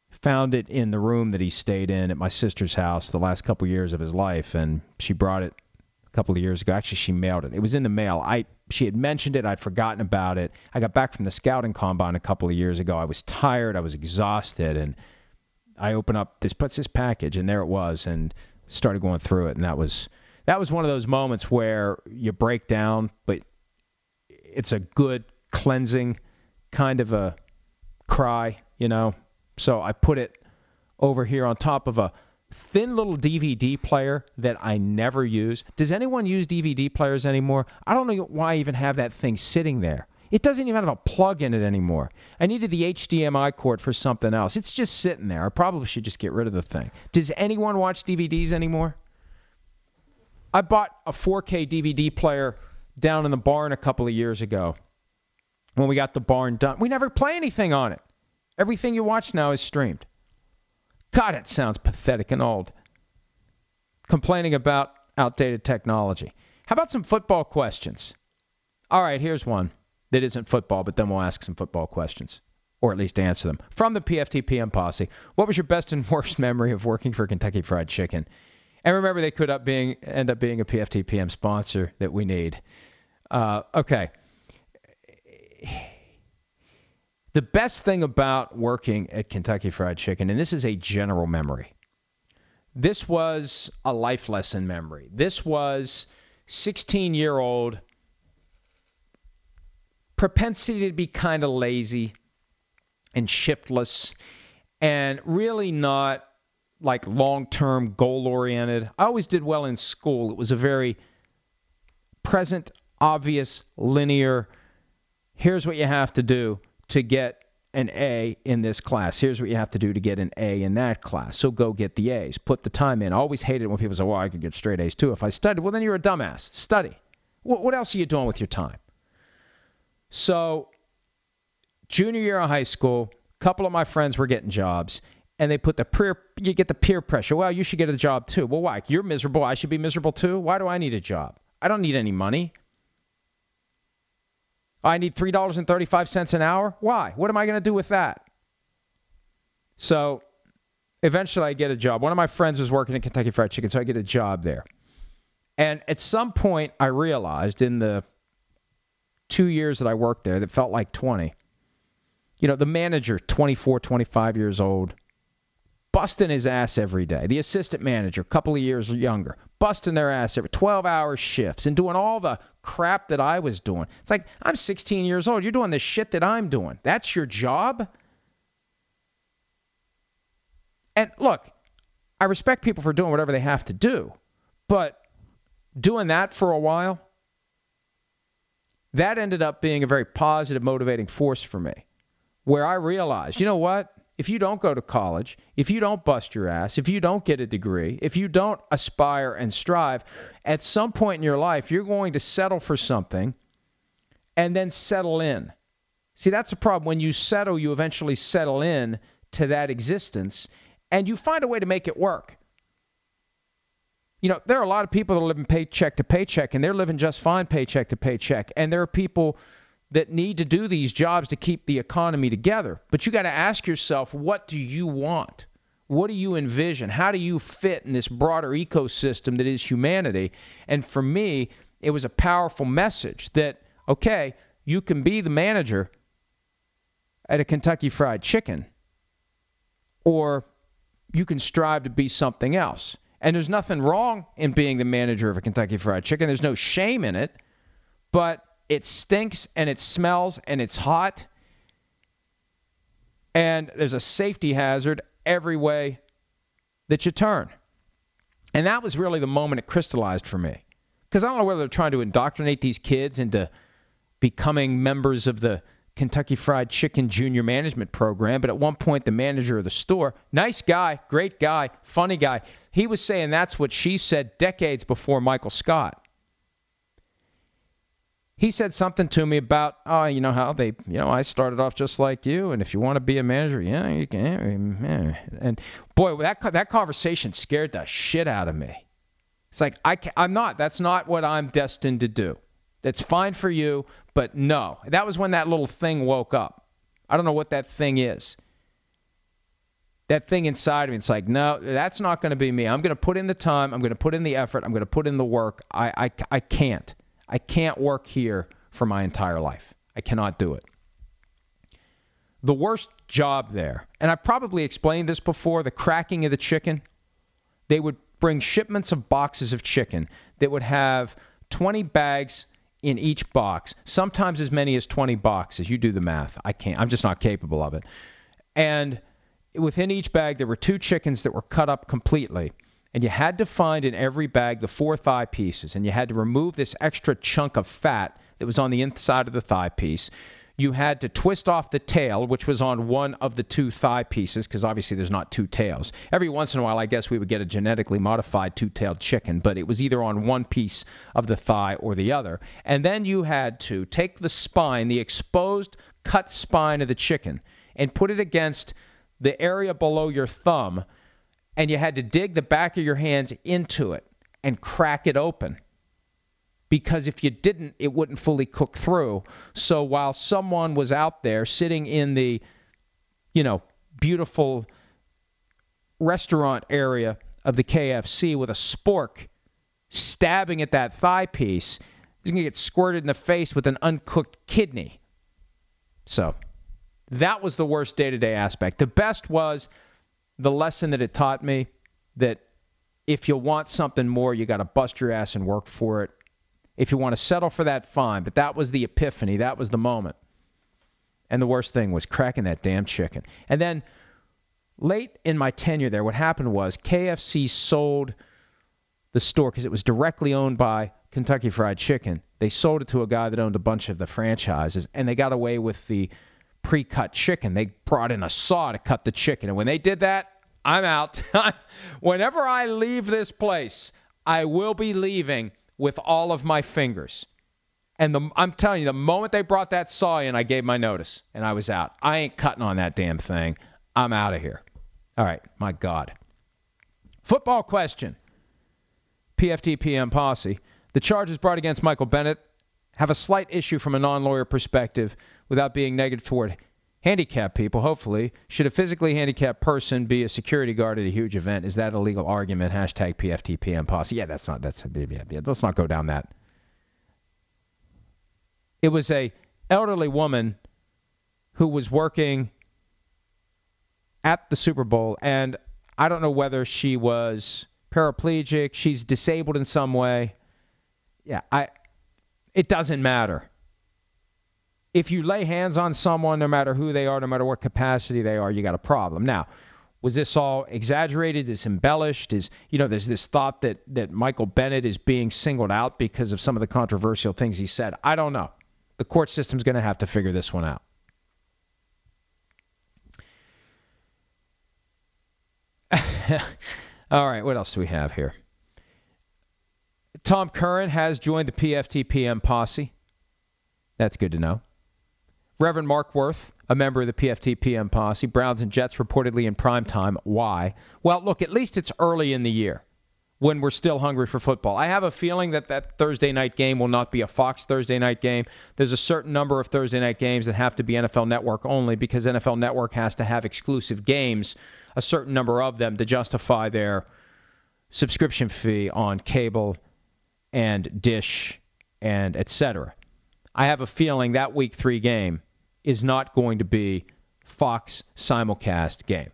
found it in the room that he stayed in at my sister's house the last couple years of his life, and she brought it a couple of years ago. Actually, she mailed it. It was in the mail. I she had mentioned it. I'd forgotten about it. I got back from the scouting combine a couple of years ago. I was tired. I was exhausted, and I opened up this puts this package, and there it was, and started going through it, and that was that was one of those moments where you break down, but it's a good cleansing kind of a cry, you know. So I put it over here on top of a thin little DVD player that I never use. Does anyone use DVD players anymore? I don't know why I even have that thing sitting there. It doesn't even have a plug in it anymore. I needed the HDMI cord for something else. It's just sitting there. I probably should just get rid of the thing. Does anyone watch DVDs anymore? I bought a 4K DVD player down in the barn a couple of years ago when we got the barn done. We never play anything on it. Everything you watch now is streamed. God, it sounds pathetic and old. Complaining about outdated technology. How about some football questions? All right, here's one that isn't football, but then we'll ask some football questions, or at least answer them. From the PFTPM posse, what was your best and worst memory of working for Kentucky Fried Chicken? And remember, they could up being end up being a PFT PM sponsor that we need. Uh, okay. The best thing about working at Kentucky Fried Chicken, and this is a general memory, this was a life lesson memory. This was 16 year old propensity to be kind of lazy and shiftless and really not like long term goal oriented. I always did well in school. It was a very present, obvious, linear. Here's what you have to do to get an A in this class. Here's what you have to do to get an A in that class. So go get the A's. Put the time in. I always hated when people say, well, I could get straight A's too if I studied. Well, then you're a dumbass. Study. What else are you doing with your time? So, junior year of high school, a couple of my friends were getting jobs, and they put the peer you get the peer pressure. Well, you should get a job too. Well, why? You're miserable. I should be miserable too. Why do I need a job? I don't need any money. I need three dollars and thirty-five cents an hour. Why? What am I going to do with that? So, eventually, I get a job. One of my friends was working at Kentucky Fried Chicken, so I get a job there. And at some point, I realized in the two years that I worked there, that felt like 20. You know, the manager, 24, 25 years old, busting his ass every day. The assistant manager, a couple of years younger, busting their ass every 12 hour shifts and doing all the crap that I was doing. It's like, I'm 16 years old. You're doing the shit that I'm doing. That's your job? And look, I respect people for doing whatever they have to do, but doing that for a while, that ended up being a very positive, motivating force for me, where I realized, you know what? If you don't go to college, if you don't bust your ass, if you don't get a degree, if you don't aspire and strive, at some point in your life, you're going to settle for something and then settle in. See, that's a problem. When you settle, you eventually settle in to that existence and you find a way to make it work. You know, there are a lot of people that are living paycheck to paycheck and they're living just fine paycheck to paycheck. And there are people that need to do these jobs to keep the economy together. But you got to ask yourself, what do you want? What do you envision? How do you fit in this broader ecosystem that is humanity? And for me, it was a powerful message that, okay, you can be the manager at a Kentucky Fried Chicken, or you can strive to be something else. And there's nothing wrong in being the manager of a Kentucky Fried Chicken. There's no shame in it, but it stinks and it smells and it's hot. And there's a safety hazard every way that you turn. And that was really the moment it crystallized for me. Because I don't know whether they're trying to indoctrinate these kids into becoming members of the Kentucky Fried Chicken Junior Management Program, but at one point the manager of the store, nice guy, great guy, funny guy, he was saying that's what she said decades before Michael Scott. He said something to me about, oh, you know how they, you know, I started off just like you, and if you want to be a manager, yeah, you can. Eh, eh. And boy, that that conversation scared the shit out of me. It's like I, can, I'm not. That's not what I'm destined to do. That's fine for you, but no. That was when that little thing woke up. I don't know what that thing is. That thing inside of me, it's like, no, that's not going to be me. I'm going to put in the time. I'm going to put in the effort. I'm going to put in the work. I, I, I can't. I can't work here for my entire life. I cannot do it. The worst job there, and I've probably explained this before the cracking of the chicken. They would bring shipments of boxes of chicken that would have 20 bags in each box, sometimes as many as 20 boxes. You do the math. I can't. I'm just not capable of it. And within each bag, there were two chickens that were cut up completely. And you had to find in every bag the four thigh pieces. And you had to remove this extra chunk of fat that was on the inside of the thigh piece you had to twist off the tail, which was on one of the two thigh pieces, because obviously there's not two tails. Every once in a while, I guess we would get a genetically modified two tailed chicken, but it was either on one piece of the thigh or the other. And then you had to take the spine, the exposed cut spine of the chicken, and put it against the area below your thumb, and you had to dig the back of your hands into it and crack it open because if you didn't, it wouldn't fully cook through. So while someone was out there sitting in the, you know, beautiful restaurant area of the KFC with a spork stabbing at that thigh piece, he's going to get squirted in the face with an uncooked kidney. So that was the worst day to day aspect. The best was the lesson that it taught me that if you want something more, you got to bust your ass and work for it. If you want to settle for that, fine. But that was the epiphany. That was the moment. And the worst thing was cracking that damn chicken. And then late in my tenure there, what happened was KFC sold the store because it was directly owned by Kentucky Fried Chicken. They sold it to a guy that owned a bunch of the franchises, and they got away with the pre-cut chicken. They brought in a saw to cut the chicken, and when they did that, I'm out. Whenever I leave this place, I will be leaving with all of my fingers. And the, I'm telling you, the moment they brought that saw in, I gave my notice and I was out. I ain't cutting on that damn thing. I'm out of here. All right, my God. Football question. PFT PM posse. The charges brought against Michael Bennett have a slight issue from a non lawyer perspective without being negative toward handicapped people, hopefully. Should a physically handicapped person be a security guard at a huge event? Is that a legal argument? Hashtag PFTPM posse. Yeah, that's not, that's, yeah, yeah, let's not go down that. It was a elderly woman who was working at the Super Bowl, and I don't know whether she was paraplegic, she's disabled in some way. Yeah, I, it doesn't matter if you lay hands on someone, no matter who they are, no matter what capacity they are, you got a problem. Now, was this all exaggerated? Is embellished? Is you know, there's this thought that that Michael Bennett is being singled out because of some of the controversial things he said. I don't know. The court system's going to have to figure this one out. all right, what else do we have here? Tom Curran has joined the PFTPM posse. That's good to know. Reverend Mark Worth, a member of the PFT PM posse, Browns and Jets reportedly in prime time. Why? Well, look, at least it's early in the year when we're still hungry for football. I have a feeling that that Thursday night game will not be a Fox Thursday night game. There's a certain number of Thursday night games that have to be NFL Network only because NFL Network has to have exclusive games, a certain number of them to justify their subscription fee on cable and dish and etc. I have a feeling that week 3 game is not going to be Fox simulcast game.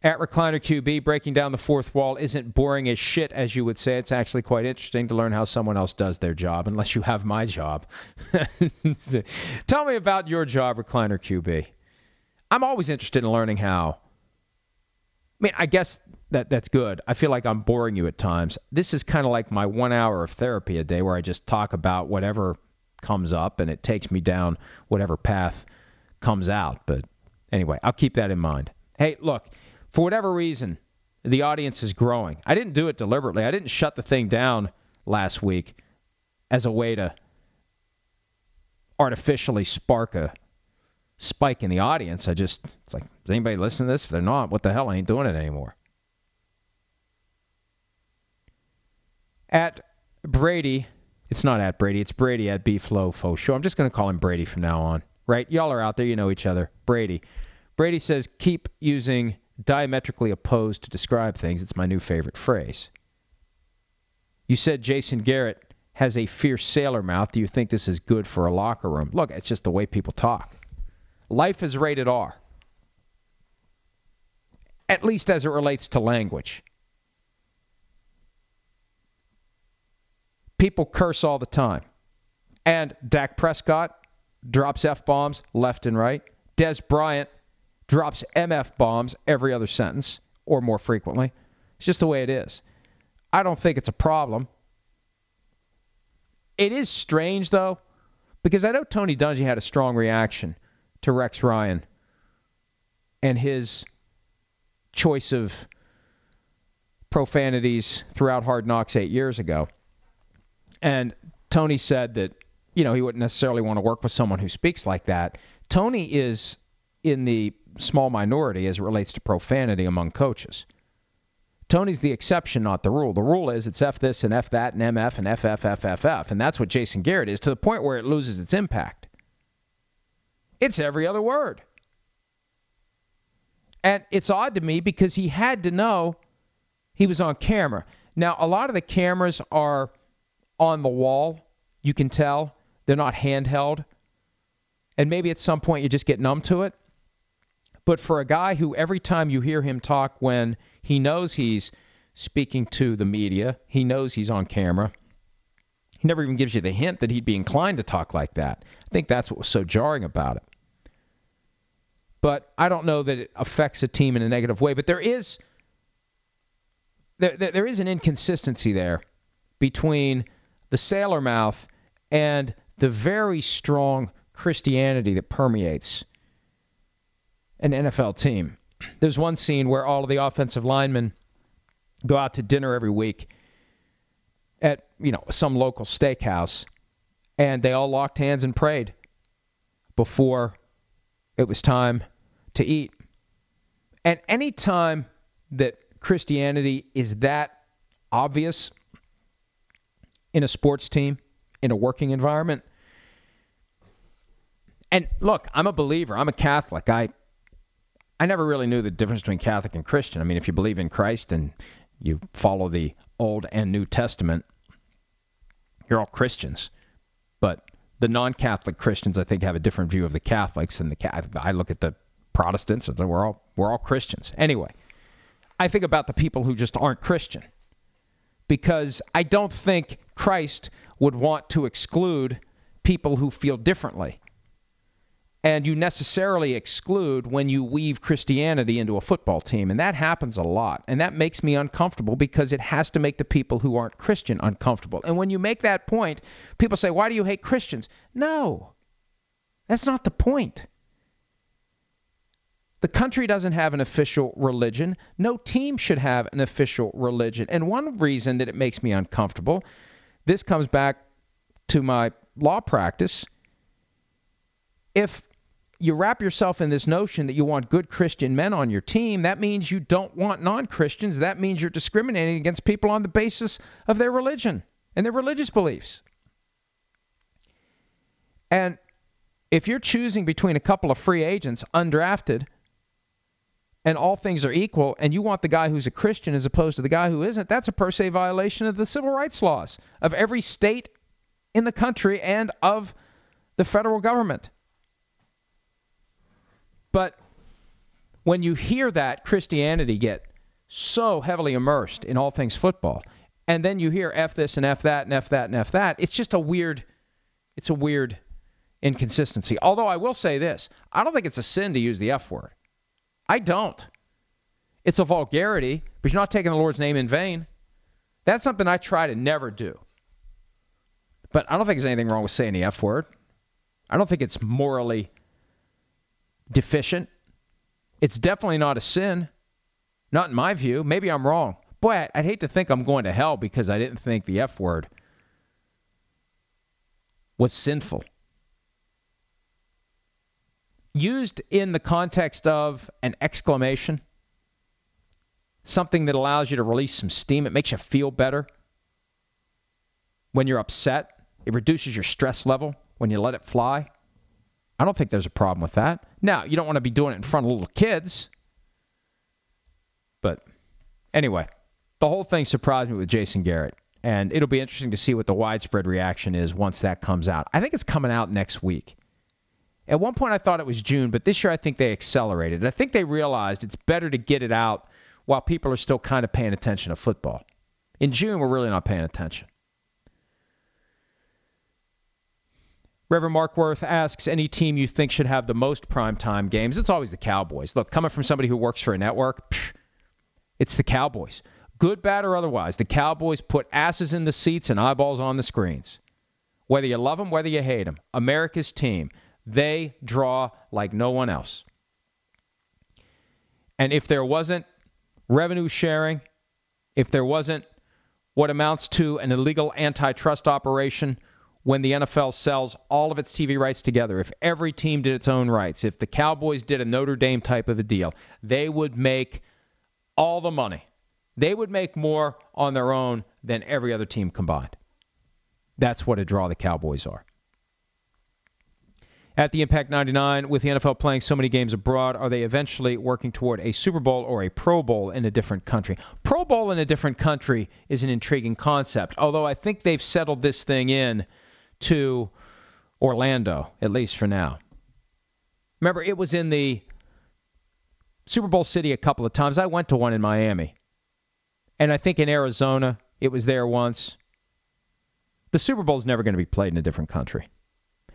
At Recliner QB, breaking down the fourth wall isn't boring as shit, as you would say. It's actually quite interesting to learn how someone else does their job, unless you have my job. Tell me about your job, Recliner QB. I'm always interested in learning how. I mean, I guess that that's good. I feel like I'm boring you at times. This is kind of like my one hour of therapy a day where I just talk about whatever comes up and it takes me down whatever path comes out. But anyway, I'll keep that in mind. Hey, look for whatever reason, the audience is growing. I didn't do it deliberately. I didn't shut the thing down last week as a way to artificially spark a spike in the audience. I just, it's like, does anybody listen to this? If they're not, what the hell? I ain't doing it anymore. At Brady, it's not at Brady, it's Brady at B Flow Faux Show. I'm just going to call him Brady from now on, right? Y'all are out there, you know each other. Brady. Brady says, keep using diametrically opposed to describe things. It's my new favorite phrase. You said Jason Garrett has a fierce sailor mouth. Do you think this is good for a locker room? Look, it's just the way people talk. Life is rated R, at least as it relates to language. People curse all the time. And Dak Prescott drops F bombs left and right. Dez Bryant drops MF bombs every other sentence or more frequently. It's just the way it is. I don't think it's a problem. It is strange, though, because I know Tony Dungy had a strong reaction to Rex Ryan and his choice of profanities throughout Hard Knocks eight years ago. And Tony said that, you know, he wouldn't necessarily want to work with someone who speaks like that. Tony is in the small minority as it relates to profanity among coaches. Tony's the exception, not the rule. The rule is it's F this and F that and MF and FFFFF. And that's what Jason Garrett is to the point where it loses its impact. It's every other word. And it's odd to me because he had to know he was on camera. Now, a lot of the cameras are on the wall. You can tell they're not handheld. And maybe at some point you just get numb to it. But for a guy who every time you hear him talk when he knows he's speaking to the media, he knows he's on camera, he never even gives you the hint that he'd be inclined to talk like that. I think that's what was so jarring about it. But I don't know that it affects a team in a negative way. But there is there, there is an inconsistency there between the sailor mouth and the very strong Christianity that permeates an NFL team. There's one scene where all of the offensive linemen go out to dinner every week at, you know, some local steakhouse and they all locked hands and prayed before it was time to eat. And any time that Christianity is that obvious in a sports team, in a working environment, and look, I'm a believer. I'm a Catholic. I I never really knew the difference between Catholic and Christian. I mean, if you believe in Christ and you follow the Old and New Testament, you're all Christians. But the non-Catholic Christians, I think, have a different view of the Catholics, and the I look at the Protestants and we're all we're all Christians. Anyway, I think about the people who just aren't Christian, because I don't think Christ would want to exclude people who feel differently and you necessarily exclude when you weave Christianity into a football team. And that happens a lot. And that makes me uncomfortable because it has to make the people who aren't Christian uncomfortable. And when you make that point, people say, Why do you hate Christians? No, that's not the point. The country doesn't have an official religion. No team should have an official religion. And one reason that it makes me uncomfortable, this comes back to my law practice, if you wrap yourself in this notion that you want good Christian men on your team, that means you don't want non Christians. That means you're discriminating against people on the basis of their religion and their religious beliefs. And if you're choosing between a couple of free agents, undrafted, and all things are equal, and you want the guy who's a Christian as opposed to the guy who isn't, that's a per se violation of the civil rights laws of every state in the country and of the federal government. But when you hear that Christianity get so heavily immersed in all things football, and then you hear F this and F that and F that and F that, it's just a weird, it's a weird inconsistency. Although I will say this, I don't think it's a sin to use the F word. I don't. It's a vulgarity, but you're not taking the Lord's name in vain. That's something I try to never do. But I don't think there's anything wrong with saying the F word. I don't think it's morally deficient. It's definitely not a sin. Not in my view. Maybe I'm wrong. Boy, I'd hate to think I'm going to hell because I didn't think the F word was sinful. Used in the context of an exclamation, something that allows you to release some steam, it makes you feel better when you're upset, it reduces your stress level when you let it fly. I don't think there's a problem with that. Now, you don't want to be doing it in front of little kids. But anyway, the whole thing surprised me with Jason Garrett. And it'll be interesting to see what the widespread reaction is once that comes out. I think it's coming out next week. At one point, I thought it was June, but this year I think they accelerated. I think they realized it's better to get it out while people are still kind of paying attention to football. In June, we're really not paying attention. Reverend Mark Worth asks any team you think should have the most primetime games. It's always the Cowboys. Look, coming from somebody who works for a network, psh, it's the Cowboys. Good, bad, or otherwise, the Cowboys put asses in the seats and eyeballs on the screens. Whether you love them, whether you hate them, America's team, they draw like no one else. And if there wasn't revenue sharing, if there wasn't what amounts to an illegal antitrust operation when the NFL sells all of its TV rights together, if every team did its own rights, if the Cowboys did a Notre Dame type of a deal, they would make all the money. They would make more on their own than every other team combined. That's what a draw the Cowboys are. At the Impact 99, with the NFL playing so many games abroad, are they eventually working toward a Super Bowl or a Pro Bowl in a different country? Pro Bowl in a different country is an intriguing concept, although I think they've settled this thing in to Orlando, at least for now. Remember, it was in the Super Bowl city a couple of times. I went to one in Miami. And I think in Arizona, it was there once. The Super Bowl is never going to be played in a different country.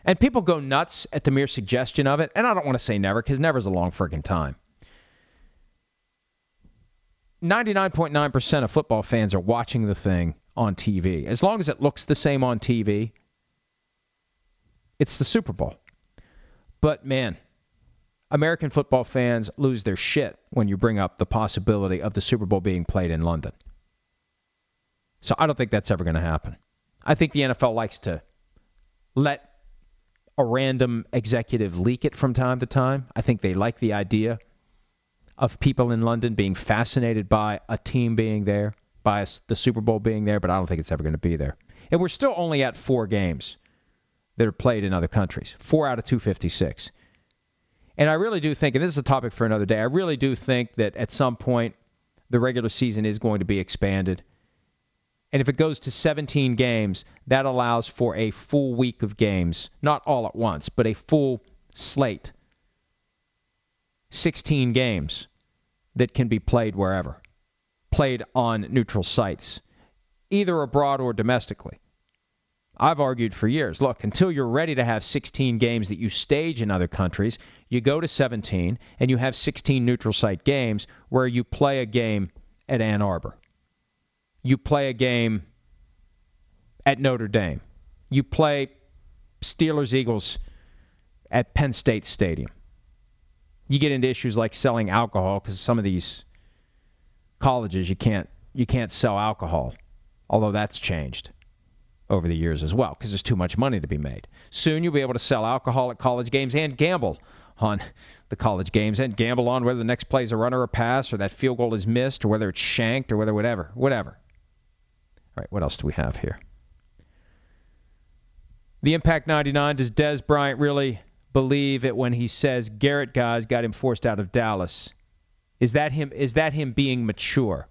And people go nuts at the mere suggestion of it. And I don't want to say never because never's a long friggin' time. 99.9% of football fans are watching the thing on TV. As long as it looks the same on TV, it's the Super Bowl. But man, American football fans lose their shit when you bring up the possibility of the Super Bowl being played in London. So I don't think that's ever going to happen. I think the NFL likes to let a random executive leak it from time to time. I think they like the idea of people in London being fascinated by a team being there, by the Super Bowl being there, but I don't think it's ever going to be there. And we're still only at four games that are played in other countries. Four out of 256. And I really do think, and this is a topic for another day, I really do think that at some point the regular season is going to be expanded. And if it goes to 17 games, that allows for a full week of games, not all at once, but a full slate. 16 games that can be played wherever, played on neutral sites, either abroad or domestically. I've argued for years look, until you're ready to have 16 games that you stage in other countries, you go to 17 and you have 16 neutral site games where you play a game at Ann Arbor. You play a game at Notre Dame. You play Steelers Eagles at Penn State Stadium. You get into issues like selling alcohol because some of these colleges you can't you can't sell alcohol, although that's changed over the years as well because there's too much money to be made. Soon you'll be able to sell alcohol at college games and gamble on the college games and gamble on whether the next play is a run or a pass or that field goal is missed or whether it's shanked or whether whatever, whatever. All right, what else do we have here? The Impact 99, does Dez Bryant really believe it when he says Garrett guys got him forced out of Dallas? Is that him is that him being mature?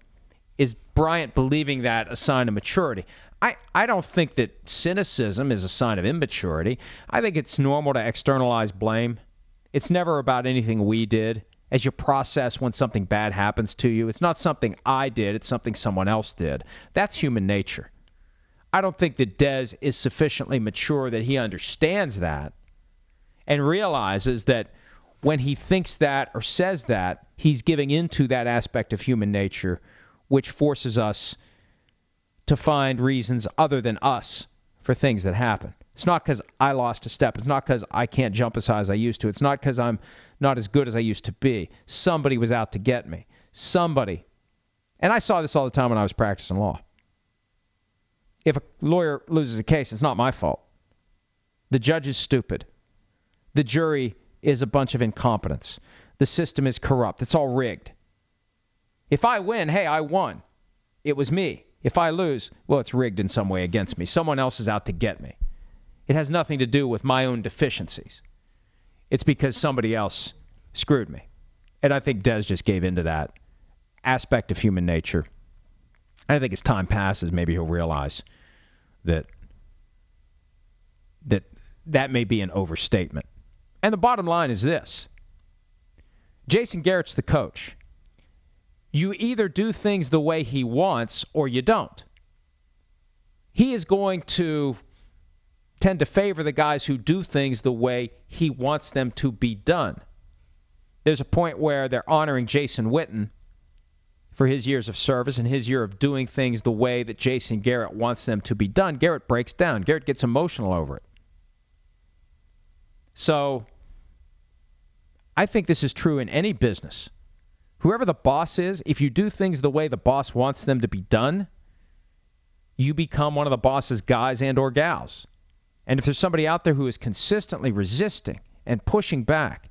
Is Bryant believing that a sign of maturity? I, I don't think that cynicism is a sign of immaturity. I think it's normal to externalize blame. It's never about anything we did. As you process when something bad happens to you, it's not something I did, it's something someone else did. That's human nature. I don't think that Dez is sufficiently mature that he understands that and realizes that when he thinks that or says that, he's giving into that aspect of human nature, which forces us to find reasons other than us for things that happen. It's not because I lost a step. It's not because I can't jump as high as I used to. It's not because I'm not as good as I used to be. Somebody was out to get me. Somebody. And I saw this all the time when I was practicing law. If a lawyer loses a case, it's not my fault. The judge is stupid. The jury is a bunch of incompetence. The system is corrupt. It's all rigged. If I win, hey, I won. It was me. If I lose, well, it's rigged in some way against me. Someone else is out to get me. It has nothing to do with my own deficiencies. It's because somebody else screwed me. And I think Dez just gave into that aspect of human nature. I think as time passes, maybe he'll realize that that that may be an overstatement. And the bottom line is this. Jason Garrett's the coach. You either do things the way he wants or you don't. He is going to tend to favor the guys who do things the way he wants them to be done. There's a point where they're honoring Jason Witten for his years of service and his year of doing things the way that Jason Garrett wants them to be done. Garrett breaks down. Garrett gets emotional over it. So I think this is true in any business. Whoever the boss is, if you do things the way the boss wants them to be done, you become one of the boss's guys and or gals. And if there's somebody out there who is consistently resisting and pushing back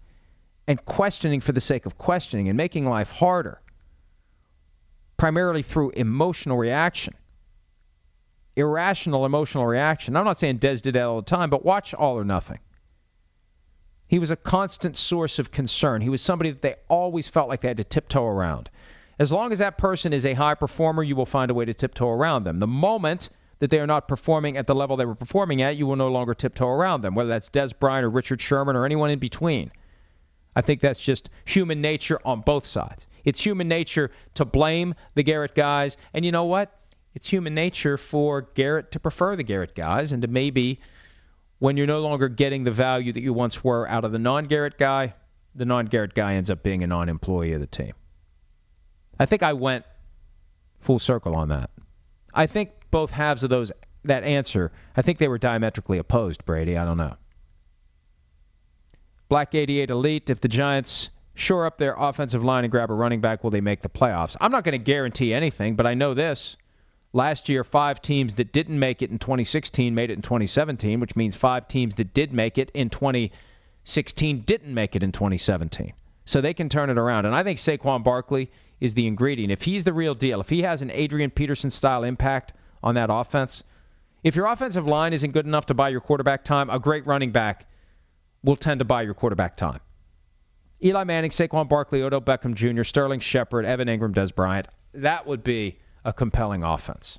and questioning for the sake of questioning and making life harder, primarily through emotional reaction, irrational emotional reaction. I'm not saying Dez did that all the time, but watch All or Nothing. He was a constant source of concern. He was somebody that they always felt like they had to tiptoe around. As long as that person is a high performer, you will find a way to tiptoe around them. The moment that they are not performing at the level they were performing at, you will no longer tiptoe around them, whether that's Dez Bryant or Richard Sherman or anyone in between. I think that's just human nature on both sides. It's human nature to blame the Garrett guys, and you know what? It's human nature for Garrett to prefer the Garrett guys and to maybe when you're no longer getting the value that you once were out of the non Garrett guy, the non Garrett guy ends up being a non employee of the team. I think I went full circle on that. I think both halves of those that answer, I think they were diametrically opposed, Brady. I don't know. Black 88 Elite, if the Giants shore up their offensive line and grab a running back, will they make the playoffs? I'm not going to guarantee anything, but I know this. Last year, five teams that didn't make it in 2016 made it in 2017, which means five teams that did make it in 2016 didn't make it in 2017. So they can turn it around. And I think Saquon Barkley is the ingredient. If he's the real deal, if he has an Adrian Peterson style impact on that offense, if your offensive line isn't good enough to buy your quarterback time, a great running back will tend to buy your quarterback time. Eli Manning, Saquon Barkley, Odell Beckham Jr., Sterling Shepard, Evan Engram, Dez Bryant. That would be a compelling offense.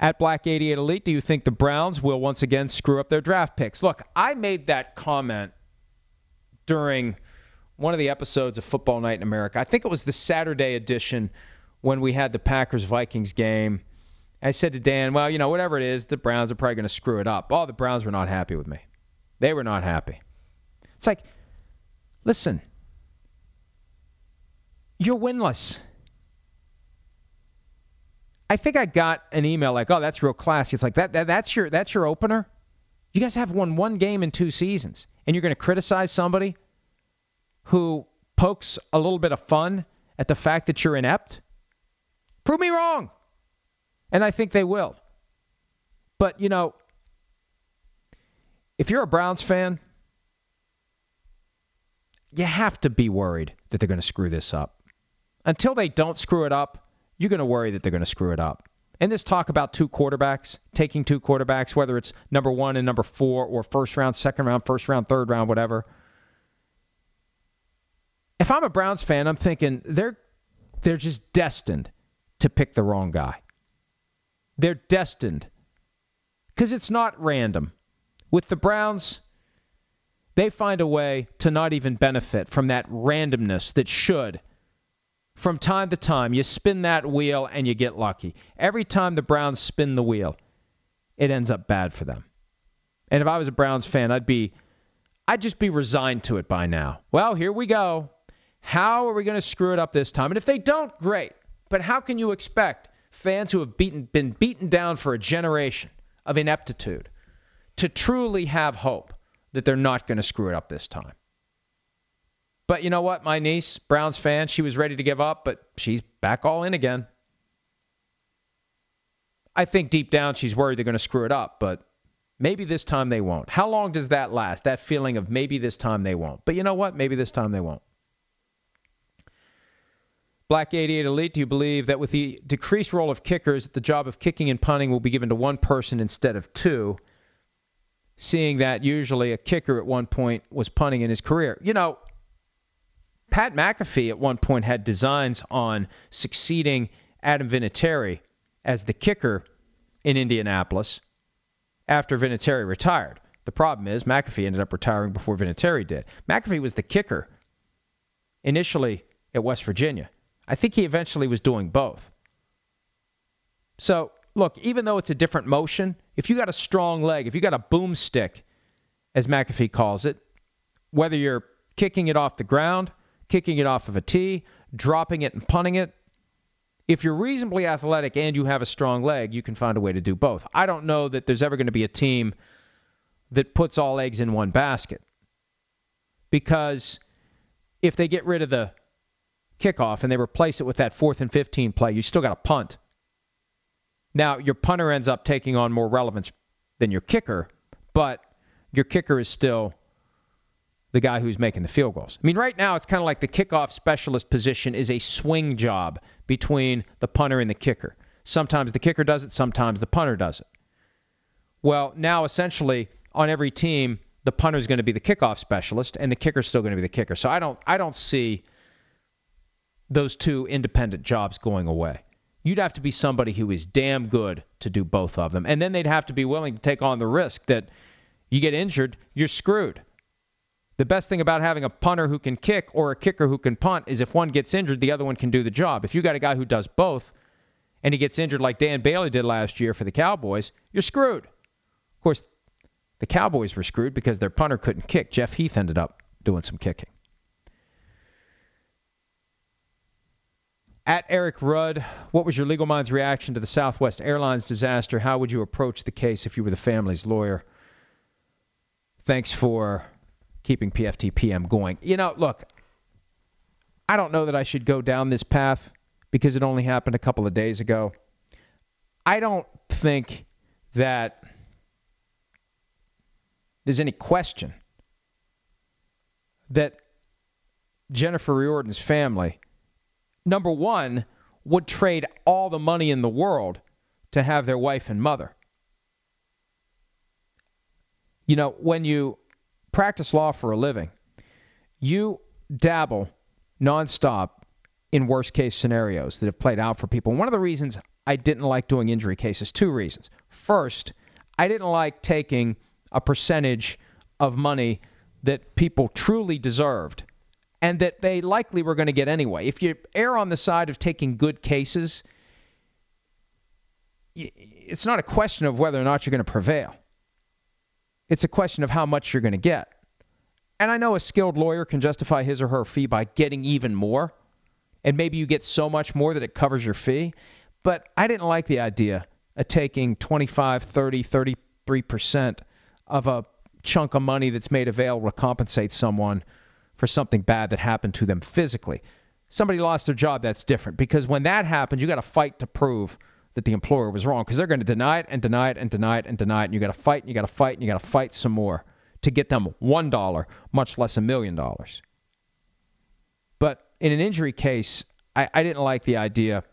At Black 88 Elite, do you think the Browns will once again screw up their draft picks? Look, I made that comment during one of the episodes of Football Night in America. I think it was the Saturday edition when we had the Packers Vikings game. I said to Dan, well, you know, whatever it is, the Browns are probably going to screw it up. Oh, the Browns were not happy with me. They were not happy. It's like, listen, you're winless. I think I got an email like, "Oh, that's real classy." It's like that, that that's your that's your opener. You guys have won one game in two seasons, and you're going to criticize somebody who pokes a little bit of fun at the fact that you're inept? Prove me wrong. And I think they will. But, you know, if you're a Browns fan, you have to be worried that they're going to screw this up. Until they don't screw it up, you're going to worry that they're going to screw it up. And this talk about two quarterbacks, taking two quarterbacks, whether it's number one and number four, or first round, second round, first round, third round, whatever. If I'm a Browns fan, I'm thinking they're they're just destined to pick the wrong guy. They're destined because it's not random. With the Browns, they find a way to not even benefit from that randomness that should from time to time, you spin that wheel and you get lucky. Every time the Browns spin the wheel, it ends up bad for them. And if I was a Browns fan, I'd be I'd just be resigned to it by now. Well, here we go. How are we going to screw it up this time? And if they don't, great. But how can you expect fans who have beaten, been beaten down for a generation of ineptitude to truly have hope that they're not going to screw it up this time? But you know what? My niece, Browns fan, she was ready to give up, but she's back all in again. I think deep down she's worried they're going to screw it up, but maybe this time they won't. How long does that last? That feeling of maybe this time they won't. But you know what? Maybe this time they won't. Black 88 Elite, do you believe that with the decreased role of kickers, the job of kicking and punting will be given to one person instead of two? Seeing that usually a kicker at one point was punting in his career. You know, Pat McAfee at one point had designs on succeeding Adam Vinatieri as the kicker in Indianapolis after Vinatieri retired. The problem is McAfee ended up retiring before Vinatieri did. McAfee was the kicker initially at West Virginia. I think he eventually was doing both. So, look, even though it's a different motion, if you got a strong leg, if you got a boomstick, as McAfee calls it, whether you're kicking it off the ground kicking it off of a tee, dropping it and punting it. If you're reasonably athletic and you have a strong leg, you can find a way to do both. I don't know that there's ever going to be a team that puts all eggs in one basket. Because if they get rid of the kickoff and they replace it with that fourth and 15 play, you still got a punt. Now, your punter ends up taking on more relevance than your kicker, but your kicker is still the guy who's making the field goals. I mean, right now it's kind of like the kickoff specialist position is a swing job between the punter and the kicker. Sometimes the kicker does it, sometimes the punter does it. Well, now essentially on every team, the punter is going to be the kickoff specialist and the kicker is still going to be the kicker. So I don't I don't see those two independent jobs going away. You'd have to be somebody who is damn good to do both of them. And then they'd have to be willing to take on the risk that you get injured, you're screwed. The best thing about having a punter who can kick or a kicker who can punt is if one gets injured, the other one can do the job. If you got a guy who does both and he gets injured like Dan Bailey did last year for the Cowboys, you're screwed. Of course, the Cowboys were screwed because their punter couldn't kick. Jeff Heath ended up doing some kicking. At Eric Rudd, what was your legal mind's reaction to the Southwest Airlines disaster? How would you approach the case if you were the family's lawyer? Thanks for keeping PFTPM going. You know, look, I don't know that I should go down this path because it only happened a couple of days ago. I don't think that there's any question that Jennifer Riordan's family, number one, would trade all the money in the world to have their wife and mother. You know, when you practice law for a living, you dabble nonstop in worst case scenarios that have played out for people. One of the reasons I didn't like doing injury cases, two reasons. First, I didn't like taking a percentage of money that people truly deserved and that they likely were going to get anyway. If you err on the side of taking good cases, it's not a question of whether or not you're going to prevail. It's a question of how much you're going to get. And I know a skilled lawyer can justify his or her fee by getting even more. And maybe you get so much more that it covers your fee. But I didn't like the idea of taking 25, 30, 33% of a chunk of money that's made available to compensate someone for something bad that happened to them physically. Somebody lost their job, that's different. Because when that happens, you got to fight to prove that the employer was wrong because they're going to deny it and deny it and deny it and deny it. And you got to fight and you got to fight and you got to fight some more to get them one dollar, much less a million dollars. But in an injury case, I, I didn't like the idea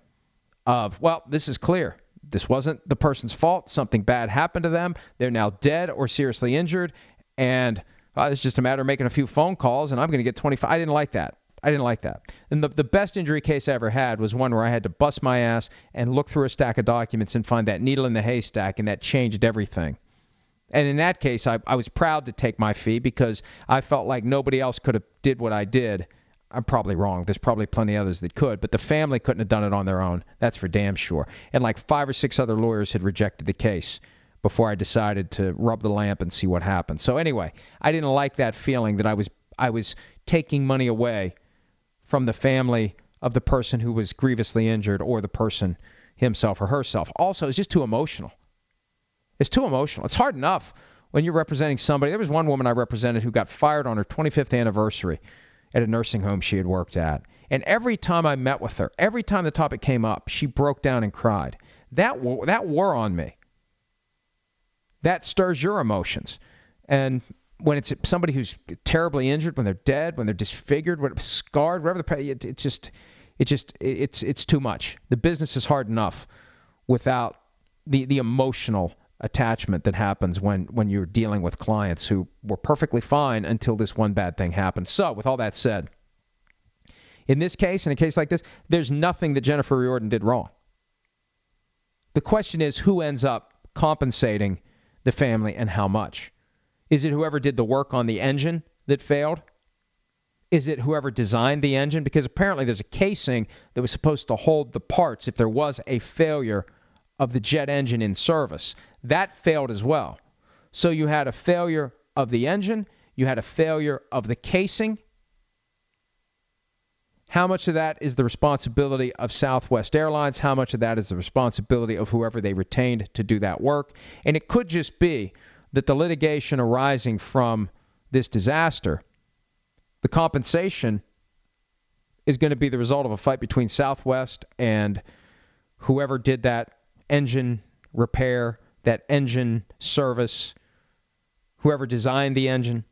of well, this is clear. This wasn't the person's fault. Something bad happened to them. They're now dead or seriously injured, and uh, it's just a matter of making a few phone calls, and I'm going to get 25. I didn't like that. I didn't like that. And the, the best injury case I ever had was one where I had to bust my ass and look through a stack of documents and find that needle in the haystack, and that changed everything. And in that case, I, I was proud to take my fee because I felt like nobody else could have did what I did. I'm probably wrong. There's probably plenty others that could, but the family couldn't have done it on their own. That's for damn sure. And like five or six other lawyers had rejected the case before I decided to rub the lamp and see what happened. So anyway, I didn't like that feeling that I was I was taking money away from the family of the person who was grievously injured or the person himself or herself. Also, it's just too emotional. It's too emotional. It's hard enough when you're representing somebody. There was one woman I represented who got fired on her 25th anniversary at a nursing home she had worked at. And every time I met with her, every time the topic came up, she broke down and cried. That that wore on me. That stirs your emotions. And when it's somebody who's terribly injured, when they're dead, when they're disfigured, when they're scarred, whatever the it, it just it just it's it's too much. The business is hard enough without the the emotional attachment that happens when when you're dealing with clients who were perfectly fine until this one bad thing happened. So, with all that said, in this case, in a case like this, there's nothing that Jennifer Riordan did wrong. The question is who ends up compensating the family and how much. Is it whoever did the work on the engine that failed? Is it whoever designed the engine? Because apparently there's a casing that was supposed to hold the parts if there was a failure of the jet engine in service. That failed as well. So you had a failure of the engine, you had a failure of the casing. How much of that is the responsibility of Southwest Airlines? How much of that is the responsibility of whoever they retained to do that work? And it could just be that the litigation arising from this disaster, the compensation is going to be the result of a fight between Southwest and whoever did that engine repair, that engine service, whoever designed the engine,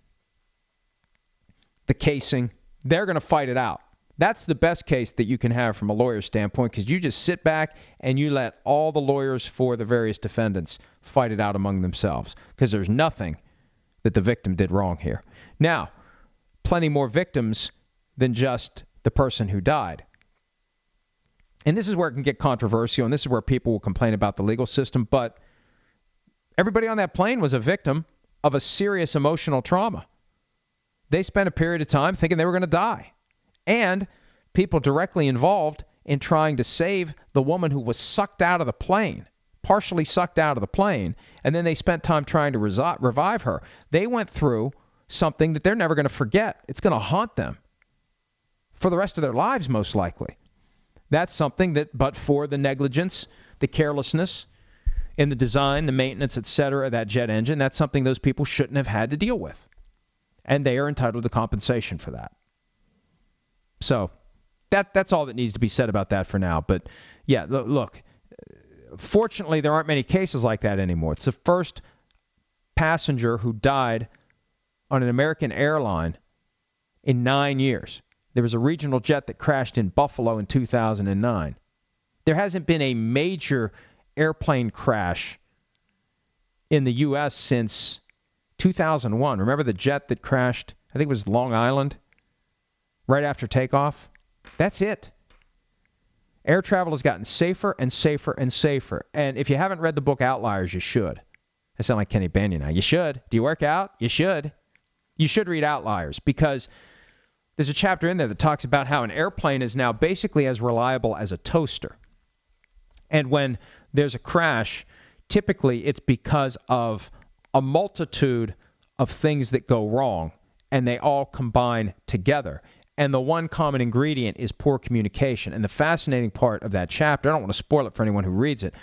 the casing. They're going to fight it out. That's the best case that you can have from a lawyer's standpoint because you just sit back and you let all the lawyers for the various defendants fight it out among themselves because there's nothing that the victim did wrong here. Now, plenty more victims than just the person who died. And this is where it can get controversial, and this is where people will complain about the legal system, but everybody on that plane was a victim of a serious emotional trauma. They spent a period of time thinking they were going to die and people directly involved in trying to save the woman who was sucked out of the plane, partially sucked out of the plane, and then they spent time trying to resi- revive her. They went through something that they're never going to forget. It's going to haunt them for the rest of their lives, most likely. That's something that, but for the negligence, the carelessness in the design, the maintenance, etc., of that jet engine, that's something those people shouldn't have had to deal with. And they are entitled to compensation for that. So that that's all that needs to be said about that for now. But yeah, look, fortunately there aren't many cases like that anymore. It's the first passenger who died on an American airline in nine years. There was a regional jet that crashed in Buffalo in 2009. There hasn't been a major airplane crash in the U.S. since 2001. Remember the jet that crashed? I think it was Long Island right after takeoff. That's it. Air travel has gotten safer and safer and safer. And if you haven't read the book Outliers, you should. I sound like Kenny Bania now. You should. Do you work out? You should. You should read Outliers because there's a chapter in there that talks about how an airplane is now basically as reliable as a toaster. And when there's a crash, typically it's because of a multitude of things that go wrong and they all combine together. And the one common ingredient is poor communication. And the fascinating part of that chapter, I don't want to spoil it for anyone who reads it,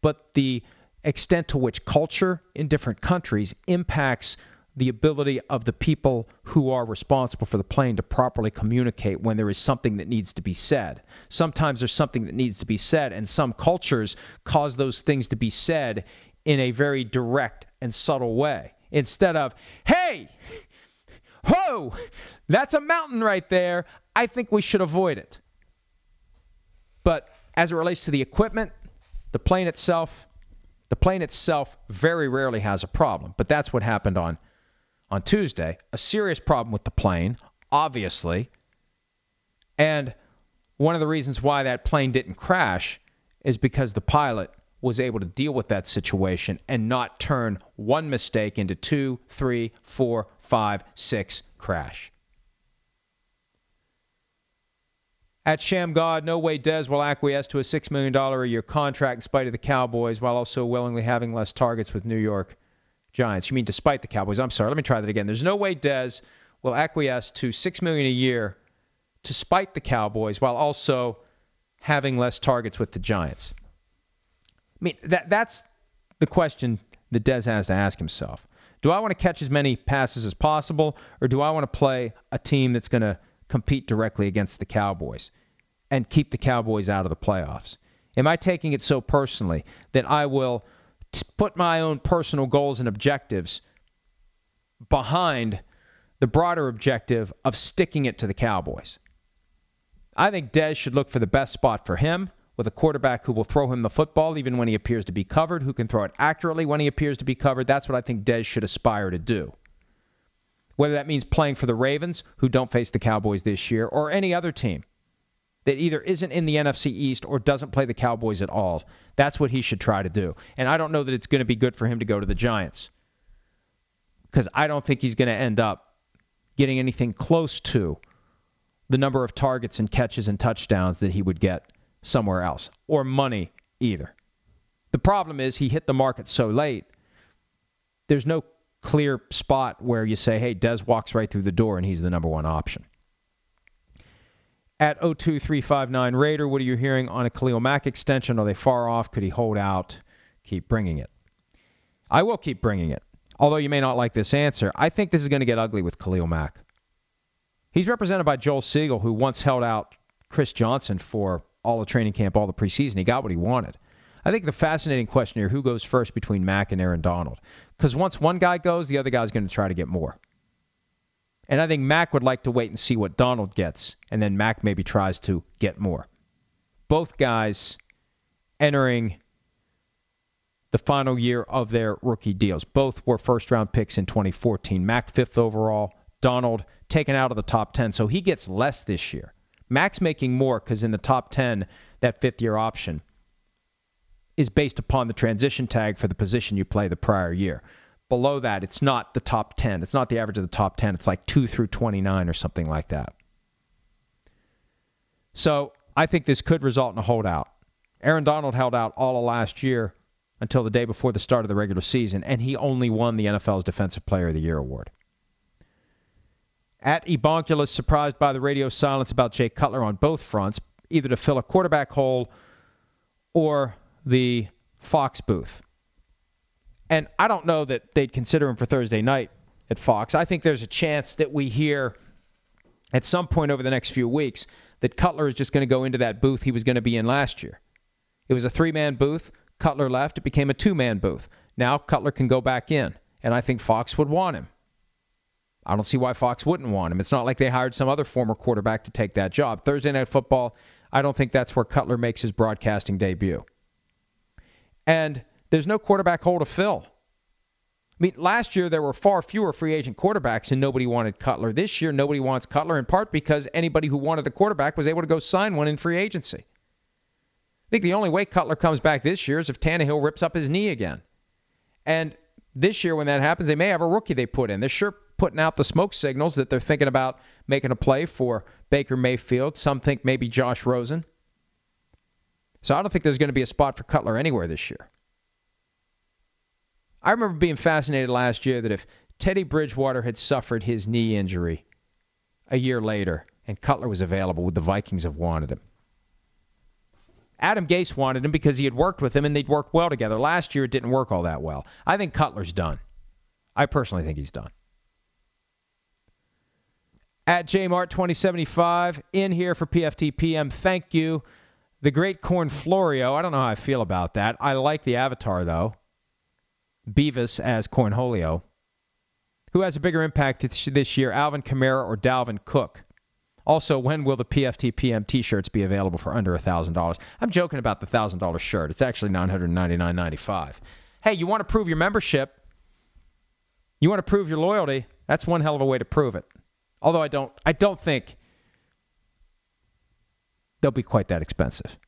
but the extent to which culture in different countries impacts the ability of the people who are responsible for the plane to properly communicate when there is something that needs to be said. Sometimes there's something that needs to be said, and some cultures cause those things to be said in a very direct and subtle way. Instead of, hey, whoa, that's a mountain right there. I think we should avoid it. But as it relates to the equipment, the plane itself, the plane itself very rarely has a problem. But that's what happened on on Tuesday. A serious problem with the plane, obviously. And one of the reasons why that plane didn't crash is because the pilot was able to deal with that situation and not turn one mistake into two, three, four, five, six crash. At Sham God, no way Dez will acquiesce to a $6 million a year contract in spite of the Cowboys while also willingly having less targets with New York Giants. You mean despite the Cowboys? I'm sorry. Let me try that again. There's no way Dez will acquiesce to 6 million a year to spite the Cowboys while also having less targets with the Giants. I mean, that that's the question that Dez has to ask himself. Do I want to catch as many passes as possible, or do I want to play a team that's going to compete directly against the Cowboys and keep the Cowboys out of the playoffs? Am I taking it so personally that I will put my own personal goals and objectives behind the broader objective of sticking it to the Cowboys? I think Dez should look for the best spot for him with a quarterback who will throw him the football even when he appears to be covered, who can throw it accurately when he appears to be covered. That's what I think Dez should aspire to do. Whether that means playing for the Ravens, who don't face the Cowboys this year, or any other team that either isn't in the NFC East or doesn't play the Cowboys at all. That's what he should try to do. And I don't know that it's going to be good for him to go to the Giants because I don't think he's going to end up getting anything close to the number of targets and catches and touchdowns that he would get somewhere else, or money either. The problem is he hit the market so late, there's no clear spot where you say, hey, Dez walks right through the door and he's the number one option. At 02359 Raider, what are you hearing on a Khalil Mack extension? Are they far off? Could he hold out? Keep bringing it. I will keep bringing it. Although you may not like this answer, I think this is going to get ugly with Khalil Mack. He's represented by Joel Segal, who once held out Chris Johnson for all the training camp, all the preseason. He got what he wanted. I think the fascinating question here who goes first between Mack and Aaron Donald? Because once one guy goes, the other guy's going to try to get more. And I think Mack would like to wait and see what Donald gets, and then Mack maybe tries to get more. Both guys entering the final year of their rookie deals. Both were first round picks in 2014. Mack, fifth overall. Donald taken out of the top 10, so he gets less this year. Mack's making more because in the top 10, that fifth year option is based upon the transition tag for the position you play the prior year. Below that, it's not the top 10. It's not the average of the top 10. It's like 2 through 29 or something like that. So I think this could result in a holdout. Aaron Donald held out all of last year until the day before the start of the regular season, and he only won the NFL's Defensive Player of the Year award. At Ebonculus, surprised by the radio silence about Jay Cutler on both fronts, either to fill a quarterback hole or the Fox booth. And I don't know that they'd consider him for Thursday night at Fox. I think there's a chance that we hear at some point over the next few weeks that Cutler is just going to go into that booth he was going to be in last year. It was a three man booth. Cutler left. It became a two man booth. Now Cutler can go back in. And I think Fox would want him. I don't see why Fox wouldn't want him. It's not like they hired some other former quarterback to take that job. Thursday Night Football, I don't think that's where Cutler makes his broadcasting debut. And there's no quarterback hole to fill. I mean, last year there were far fewer free agent quarterbacks and nobody wanted Cutler. This year nobody wants Cutler in part because anybody who wanted a quarterback was able to go sign one in free agency. I think the only way Cutler comes back this year is if Tannehill rips up his knee again. And this year when that happens, they may have a rookie they put in. They're sure putting out the smoke signals that they're thinking about making a play for Baker Mayfield. Some think maybe Josh Rosen. So I don't think there's going to be a spot for Cutler anywhere this year. I remember being fascinated last year that if Teddy Bridgewater had suffered his knee injury a year later and Cutler was available, would the Vikings have wanted him? Adam Gase wanted him because he had worked with him and they'd worked well together. Last year it didn't work all that well. I think Cutler's done. I personally think he's done. At JMart2075, in here for PFTPM. Thank you. The great Corn Florio. I don't know how I feel about that. I like the avatar, though. Beavis as Cornholio. Who has a bigger impact this year, Alvin Kamara or Dalvin Cook? Also, when will the PFT PM T-shirts be available for under $1,000? I'm joking about the $1,000 shirt. It's actually $999.95. Hey, you want to prove your membership? You want to prove your loyalty? That's one hell of a way to prove it. Although I don't, I don't think they'll be quite that expensive.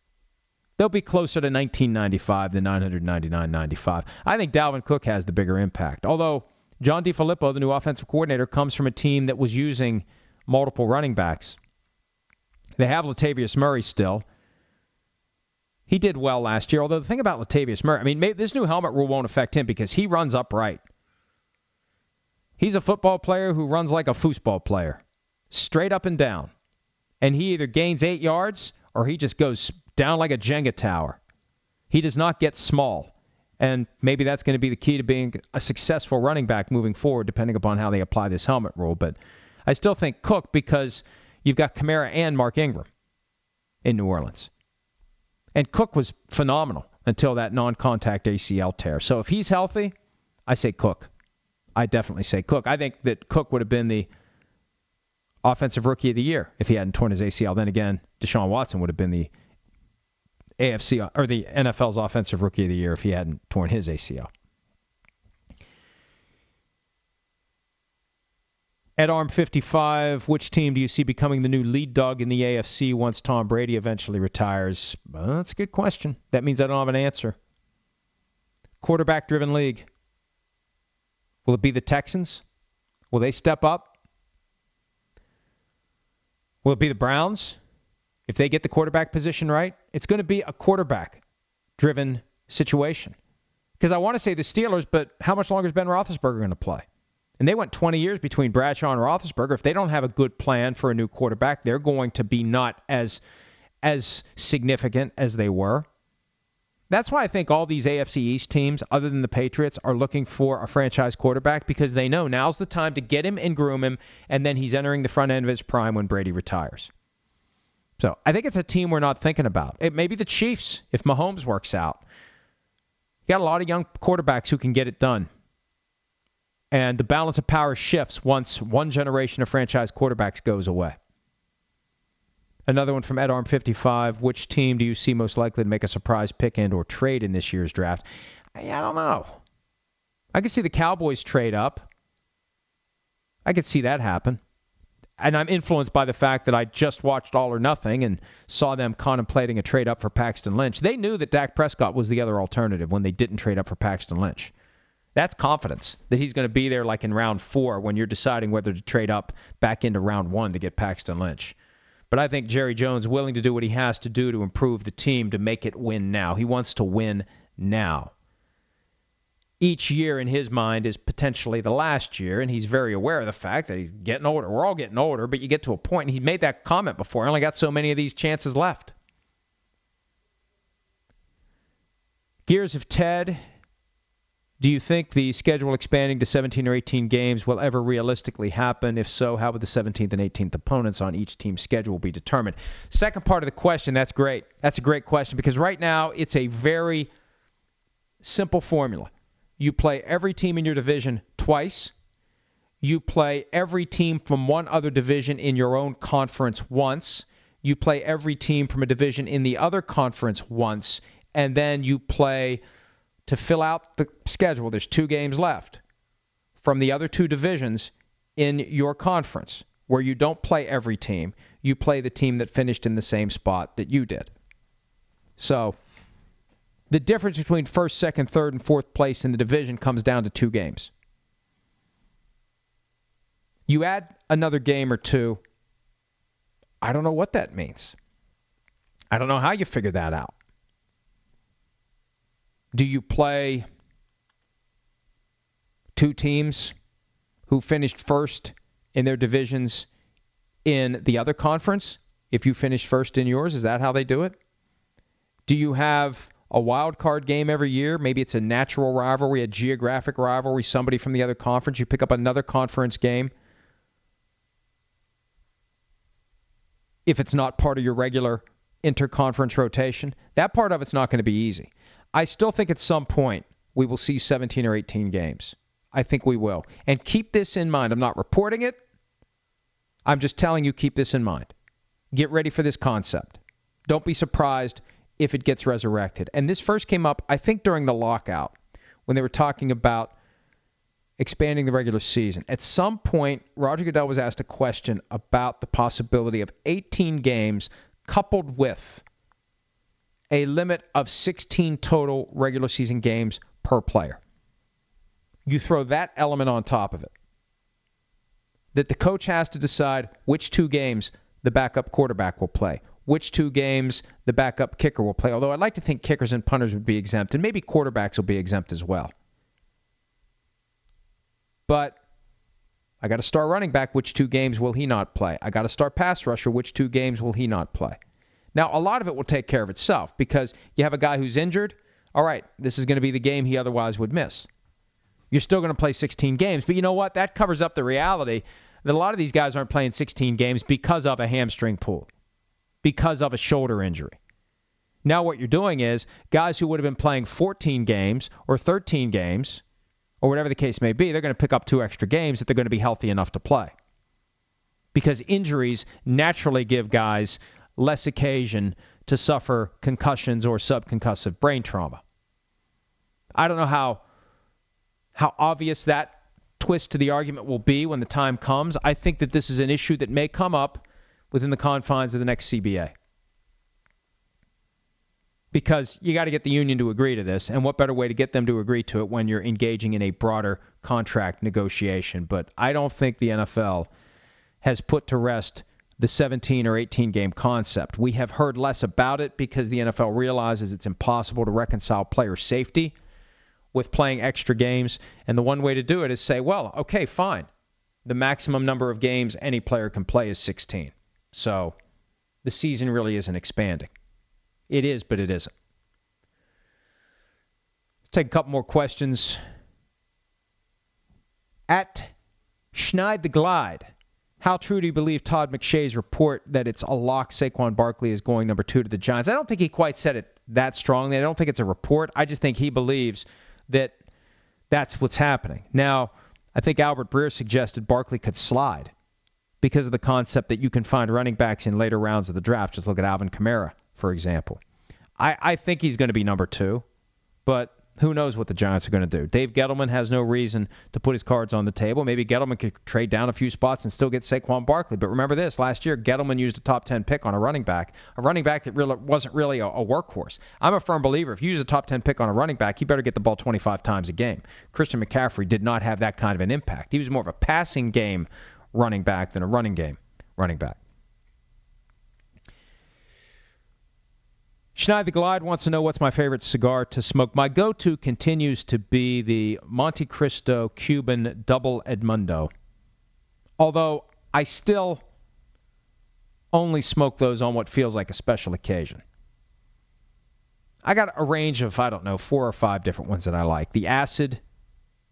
They'll be closer to 1995 than 999.95. I think Dalvin Cook has the bigger impact. Although John DeFilippo, the new offensive coordinator, comes from a team that was using multiple running backs. They have Latavius Murray still. He did well last year. Although the thing about Latavius Murray, I mean, maybe this new helmet rule won't affect him because he runs upright. He's a football player who runs like a foosball player, straight up and down. And he either gains eight yards or he just goes down like a Jenga tower. He does not get small. And maybe that's going to be the key to being a successful running back moving forward, depending upon how they apply this helmet rule. But I still think Cook because you've got Kamara and Mark Ingram in New Orleans. And Cook was phenomenal until that non contact ACL tear. So if he's healthy, I say Cook. I definitely say Cook. I think that Cook would have been the offensive rookie of the year if he hadn't torn his ACL. Then again, Deshaun Watson would have been the AFC or the NFL's offensive rookie of the year if he hadn't torn his ACL. At Arm 55, which team do you see becoming the new lead dog in the AFC once Tom Brady eventually retires? Well, that's a good question. That means I don't have an answer. Quarterback driven league. Will it be the Texans? Will they step up? Will it be the Browns? If they get the quarterback position right, it's going to be a quarterback driven situation. Because I want to say the Steelers, but how much longer is Ben Roethlisberger going to play? And they went 20 years between Bradshaw and Roethlisberger. If they don't have a good plan for a new quarterback, they're going to be not as as significant as they were. That's why I think all these AFC East teams, other than the Patriots, are looking for a franchise quarterback because they know now's the time to get him and groom him, and then he's entering the front end of his prime when Brady retires. So I think it's a team we're not thinking about. It may be the Chiefs if Mahomes works out. You got a lot of young quarterbacks who can get it done and the balance of power shifts once one generation of franchise quarterbacks goes away. Another one from Ed Arm 55. Which team do you see most likely to make a surprise pick and or trade in this year's draft? I, I don't know. I could see the Cowboys trade up. I could see that happen. And I'm influenced by the fact that I just watched All or Nothing and saw them contemplating a trade up for Paxton Lynch. They knew that Dak Prescott was the other alternative when they didn't trade up for Paxton Lynch. That's confidence that he's going to be there like in round four when you're deciding whether to trade up back into round one to get Paxton Lynch. But I think Jerry Jones willing to do what he has to do to improve the team to make it win now. He wants to win now. Each year in his mind is potentially the last year, and he's very aware of the fact that he's getting older. We're all getting older, but you get to a point, and he made that comment before. I only got so many of these chances left. Gears of Ted do you think the schedule expanding to 17 or 18 games will ever realistically happen? If so, how would the 17th and 18th opponents on each team's schedule be determined? Second part of the question, that's great. That's a great question because right now it's a very simple formula. You play every team in your division twice. You play every team from one other division in your own conference once. You play every team from a division in the other conference once. And then you play to fill out the schedule. There's two games left from the other two divisions in your conference where you don't play every team. You play the team that finished in the same spot that you did. So the difference between first, second, third, and fourth place in the division comes down to two games. You add another game or two. I don't know what that means. I don't know how you figure that out. Do you play two teams who finished first in their divisions in the other conference? If you finish first in yours, is that how they do it? Do you have a wild card game every year? Maybe it's a natural rivalry, a geographic rivalry, somebody from the other conference. You pick up another conference game if it's not part of your regular interconference rotation. That part of it's not going to be easy. I still think at some point we will see 17 or 18 games. I think we will. And keep this in mind. I'm not reporting it. I'm just telling you, keep this in mind. Get ready for this concept. Don't be surprised if it gets resurrected. And this first came up, I think, during the lockout when they were talking about expanding the regular season. At some point, Roger Goodell was asked a question about the possibility of 18 games coupled with a limit of 16 total regular season games per player. You throw that element on top of it. That the coach has to decide which two games the backup quarterback will play, which two games the backup kicker will play. Although I'd like to think kickers and punters would be exempt, and maybe quarterbacks will be exempt as well. But I got to start running back. Which two games will he not play? I got to start pass rusher. Which two games will he not play? Now, a lot of it will take care of itself because you have a guy who's injured. All right, this is going to be the game he otherwise would miss. You're still going to play 16 games, but you know what? That covers up the reality that a lot of these guys aren't playing 16 games because of a hamstring pull, because of a shoulder injury. Now, what you're doing is guys who would have been playing 14 games or 13 games, or whatever the case may be, they're going to pick up two extra games that they're going to be healthy enough to play. Because injuries naturally give guys less occasion to suffer concussions or subconcussive brain trauma. I don't know how how obvious that twist to the argument will be when the time comes. I think that this is an issue that may come up within the confines of the next CBA. Because you got to get the union to agree to this, and what better way to get them to agree to it when you're engaging in a broader contract negotiation? But I don't think the NFL has put to rest the 17 or 18 game concept. We have heard less about it because the NFL realizes it's impossible to reconcile player safety with playing extra games. And the one way to do it is say, well, okay, fine. The maximum number of games any player can play is 16. So the season really isn't expanding. It is, but it isn't. Take a couple more questions. At Schneid the Glide, how true do you believe Todd McShay's report that it's a lock Saquon Barkley is going number two to the Giants? I don't think he quite said it that strongly. I don't think it's a report. I just think he believes that that's what's happening. Now, I think Albert Breer suggested Barkley could slide because of the concept that you can find running backs in later rounds of the draft. Just look at Alvin Kamara, for example. I, I think he's going to be number two, but who knows what the Giants are going to do? Dave Gettleman has no reason to put his cards on the table. Maybe Gettleman could trade down a few spots and still get Saquon Barkley. But remember this: last year, Gettleman used a top 10 pick on a running back, a running back that really wasn't really a, a workhorse. I'm a firm believer if you use a top 10 pick on a running back, he better get the ball 25 times a game. Christian McCaffrey did not have that kind of an impact. He was more of a passing game running back than a running game running back. Schneider Glide wants to know what's my favorite cigar to smoke. My go to continues to be the Montecristo Cuban Double Edmundo. Although I still only smoke those on what feels like a special occasion. I got a range of, I don't know, four or five different ones that I like. The acid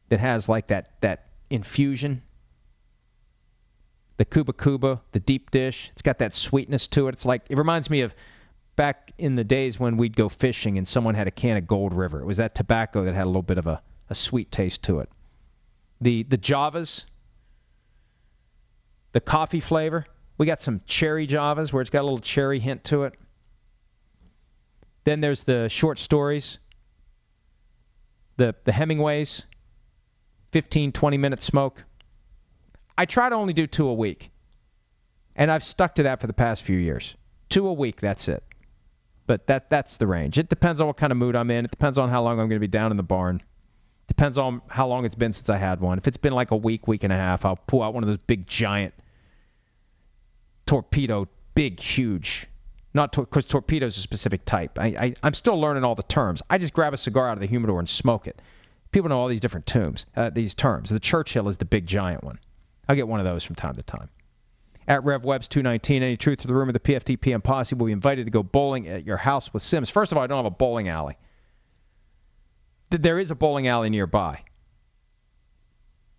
that has like that, that infusion. The Kuba Kuba, the deep dish. It's got that sweetness to it. It's like, it reminds me of back in the days when we'd go fishing and someone had a can of Gold River. It was that tobacco that had a little bit of a, a sweet taste to it. The the Javas, the coffee flavor. We got some cherry Javas where it's got a little cherry hint to it. Then there's the short stories, the the Hemingways, 15 20 minute smoke. I try to only do two a week. And I've stuck to that for the past few years. Two a week, that's it. But that that's the range. It depends on what kind of mood I'm in. It depends on how long I'm going to be down in the barn. Depends on how long it's been since I had one. If it's been like a week, week and a half, I'll pull out one of those big giant torpedo, big, huge. Not because tor- torpedo is a specific type. I, I I'm still learning all the terms. I just grab a cigar out of the humidor and smoke it. People know all these different terms. Uh, these terms. The Churchill is the big giant one. I'll get one of those from time to time at RevWebs219. Any truth to the rumor the PFT PM posse will be invited to go bowling at your house with Sims? First of all, I don't have a bowling alley. There is a bowling alley nearby.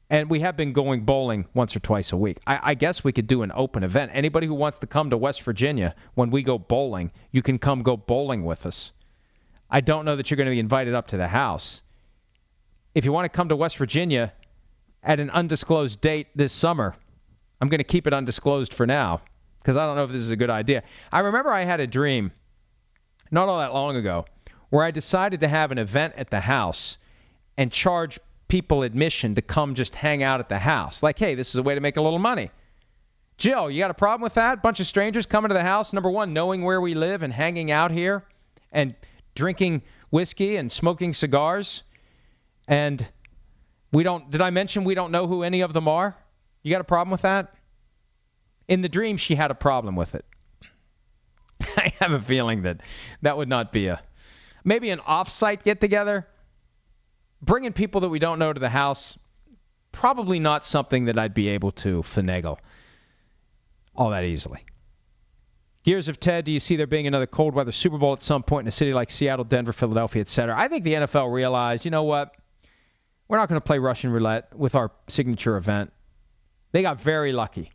And we have been going bowling once or twice a week. I, I guess we could do an open event. Anybody who wants to come to West Virginia when we go bowling, you can come go bowling with us. I don't know that you're going to be invited up to the house. If you want to come to West Virginia at an undisclosed date this summer, I'm going to keep it undisclosed for now because I don't know if this is a good idea. I remember I had a dream not all that long ago where I decided to have an event at the house and charge people admission to come just hang out at the house. Like, hey, this is a way to make a little money. Jill, you got a problem with that? Bunch of strangers coming to the house, number one, knowing where we live and hanging out here and drinking whiskey and smoking cigars. And we don't, did I mention we don't know who any of them are? You got a problem with that? In the dream, she had a problem with it. I have a feeling that that would not be a, maybe an off-site get-together bringing people that we don't know to the house, probably not something that I'd be able to finagle all that easily. Gears of Ted, do you see there being another cold weather Super Bowl at some point in a city like Seattle, Denver, Philadelphia, etc.? I think the NFL realized, you know what? We're not going to play Russian roulette with our signature event. They got very lucky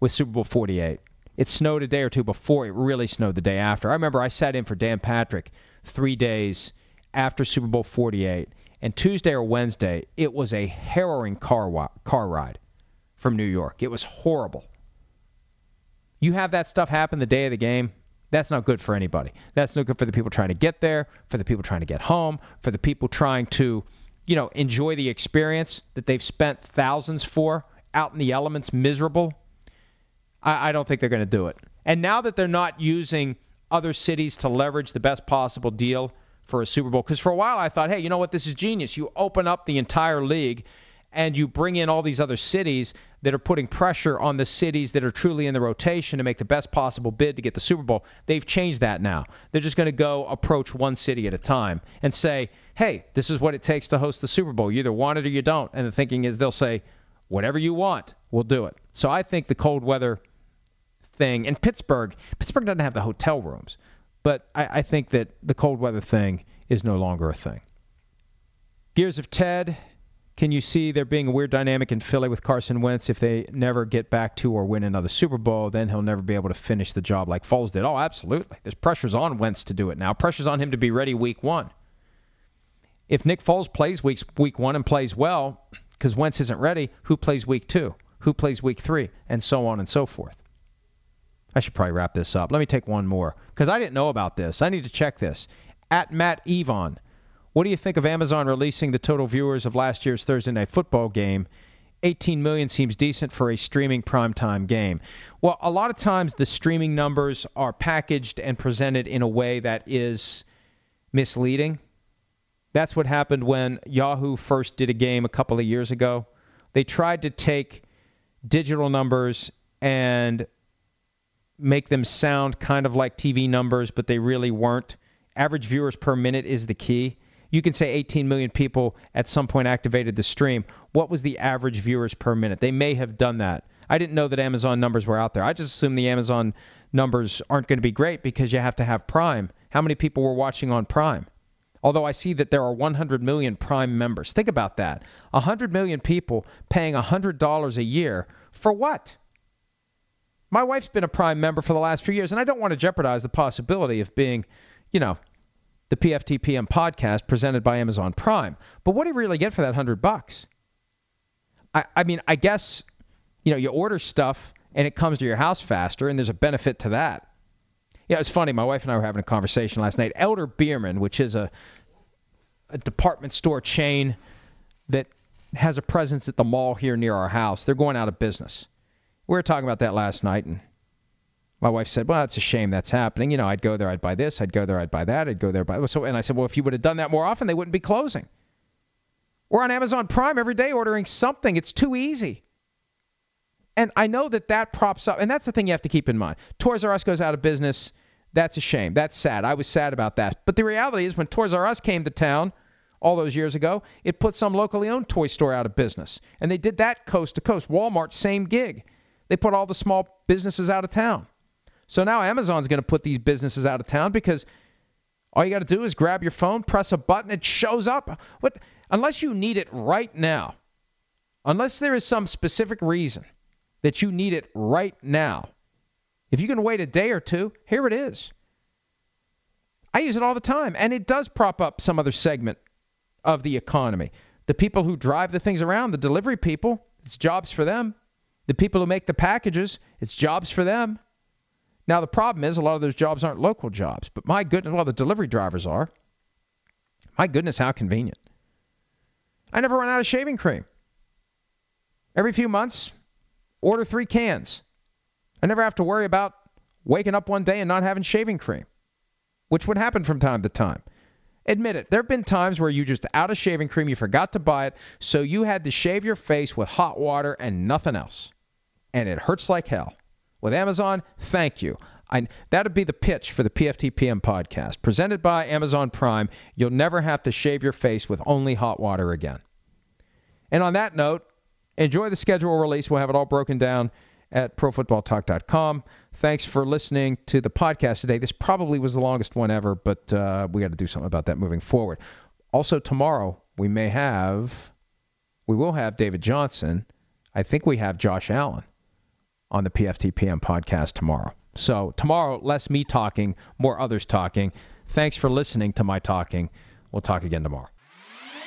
with Super Bowl 48. It snowed a day or two before. It really snowed the day after. I remember I sat in for Dan Patrick three days after Super Bowl 48, and Tuesday or Wednesday, it was a harrowing car wa- car ride from New York. It was horrible. You have that stuff happen the day of the game. That's not good for anybody. That's not good for the people trying to get there, for the people trying to get home, for the people trying to, you know, enjoy the experience that they've spent thousands for out in the elements, miserable. I, I don't think they're going to do it. And now that they're not using other cities to leverage the best possible deal for a Super Bowl. Because for a while I thought, hey, you know what? This is genius. You open up the entire league and you bring in all these other cities that are putting pressure on the cities that are truly in the rotation to make the best possible bid to get the Super Bowl. They've changed that now. They're just going to go approach one city at a time and say, hey, this is what it takes to host the Super Bowl. You either want it or you don't. And the thinking is they'll say, whatever you want, we'll do it. So I think the cold weather thing in Pittsburgh, Pittsburgh doesn't have the hotel rooms. But I, I think that the cold weather thing is no longer a thing. Gears of Ted, can you see there being a weird dynamic in Philly with Carson Wentz if they never get back to or win another Super Bowl? Then he'll never be able to finish the job like Foles did. Oh, absolutely. There's pressures on Wentz to do it now. Pressures on him to be ready week one. If Nick Foles plays week week one and plays well, because Wentz isn't ready, who plays week two? Who plays week three? And so on and so forth. I should probably wrap this up. Let me take one more because I didn't know about this. I need to check this. At Matt Evon, what do you think of Amazon releasing the total viewers of last year's Thursday Night Football game? 18 million seems decent for a streaming primetime game. Well, a lot of times the streaming numbers are packaged and presented in a way that is misleading. That's what happened when Yahoo first did a game a couple of years ago. They tried to take digital numbers and make them sound kind of like TV numbers, but they really weren't. Average viewers per minute is the key. You can say 18 million people at some point activated the stream. What was the average viewers per minute? They may have done that. I didn't know that Amazon numbers were out there. I just assumed the Amazon numbers aren't going to be great because you have to have Prime. How many people were watching on Prime? Although I see that there are 100 million Prime members. Think about that. 100 million people paying $100 a year for what? My wife's been a Prime member for the last few years, and I don't want to jeopardize the possibility of being, you know, the PFTPM podcast presented by Amazon Prime. But what do you really get for that hundred bucks? I, I mean, I guess, you know, you order stuff and it comes to your house faster, and there's a benefit to that. Yeah, it's funny. My wife and I were having a conversation last night. Elder Beerman, which is a, a department store chain that has a presence at the mall here near our house, they're going out of business we were talking about that last night, and my wife said, "Well, it's a shame that's happening. You know, I'd go there, I'd buy this, I'd go there, I'd buy that, I'd go there, buy." So, and I said, "Well, if you would have done that more often, they wouldn't be closing." We're on Amazon Prime every day ordering something. It's too easy. And I know that that props up, and that's the thing you have to keep in mind. Toys R Us goes out of business. That's a shame. That's sad. I was sad about that. But the reality is, when Toys R Us came to town all those years ago, it put some locally owned toy store out of business. And they did that coast to coast. Walmart, same gig. They put all the small businesses out of town. So now Amazon's going to put these businesses out of town because all you got to do is grab your phone, press a button, it shows up. What unless you need it right now. unless there is some specific reason that you need it right now, if you can wait a day or two, here it is. I use it all the time, and it does prop up some other segment of the economy. The people who drive the things around, the delivery people, it's jobs for them. The people who make the packages, it's jobs for them. Now, the problem is a lot of those jobs aren't local jobs, but my goodness, well, the delivery drivers are. My goodness, how convenient. I never run out of shaving cream. Every few months, order three cans. I never have to worry about waking up one day and not having shaving cream, which would happen from time to time. Admit it, there have been times where you just out of shaving cream, you forgot to buy it, so you had to shave your face with hot water and nothing else. And it hurts like hell. With Amazon, thank you. I, that'd be the pitch for the PFTPM podcast. Presented by Amazon Prime, you'll never have to shave your face with only hot water again. And on that note, enjoy the schedule release. We'll have it all broken down at profootballtalk.com. Thanks for listening to the podcast today. This probably was the longest one ever, but uh, we got to do something about that moving forward. Also, tomorrow we may have, we will have David Johnson. I think we have Josh Allen on the PFTPM podcast tomorrow. So tomorrow, less me talking, more others talking. Thanks for listening to my talking. We'll talk again tomorrow.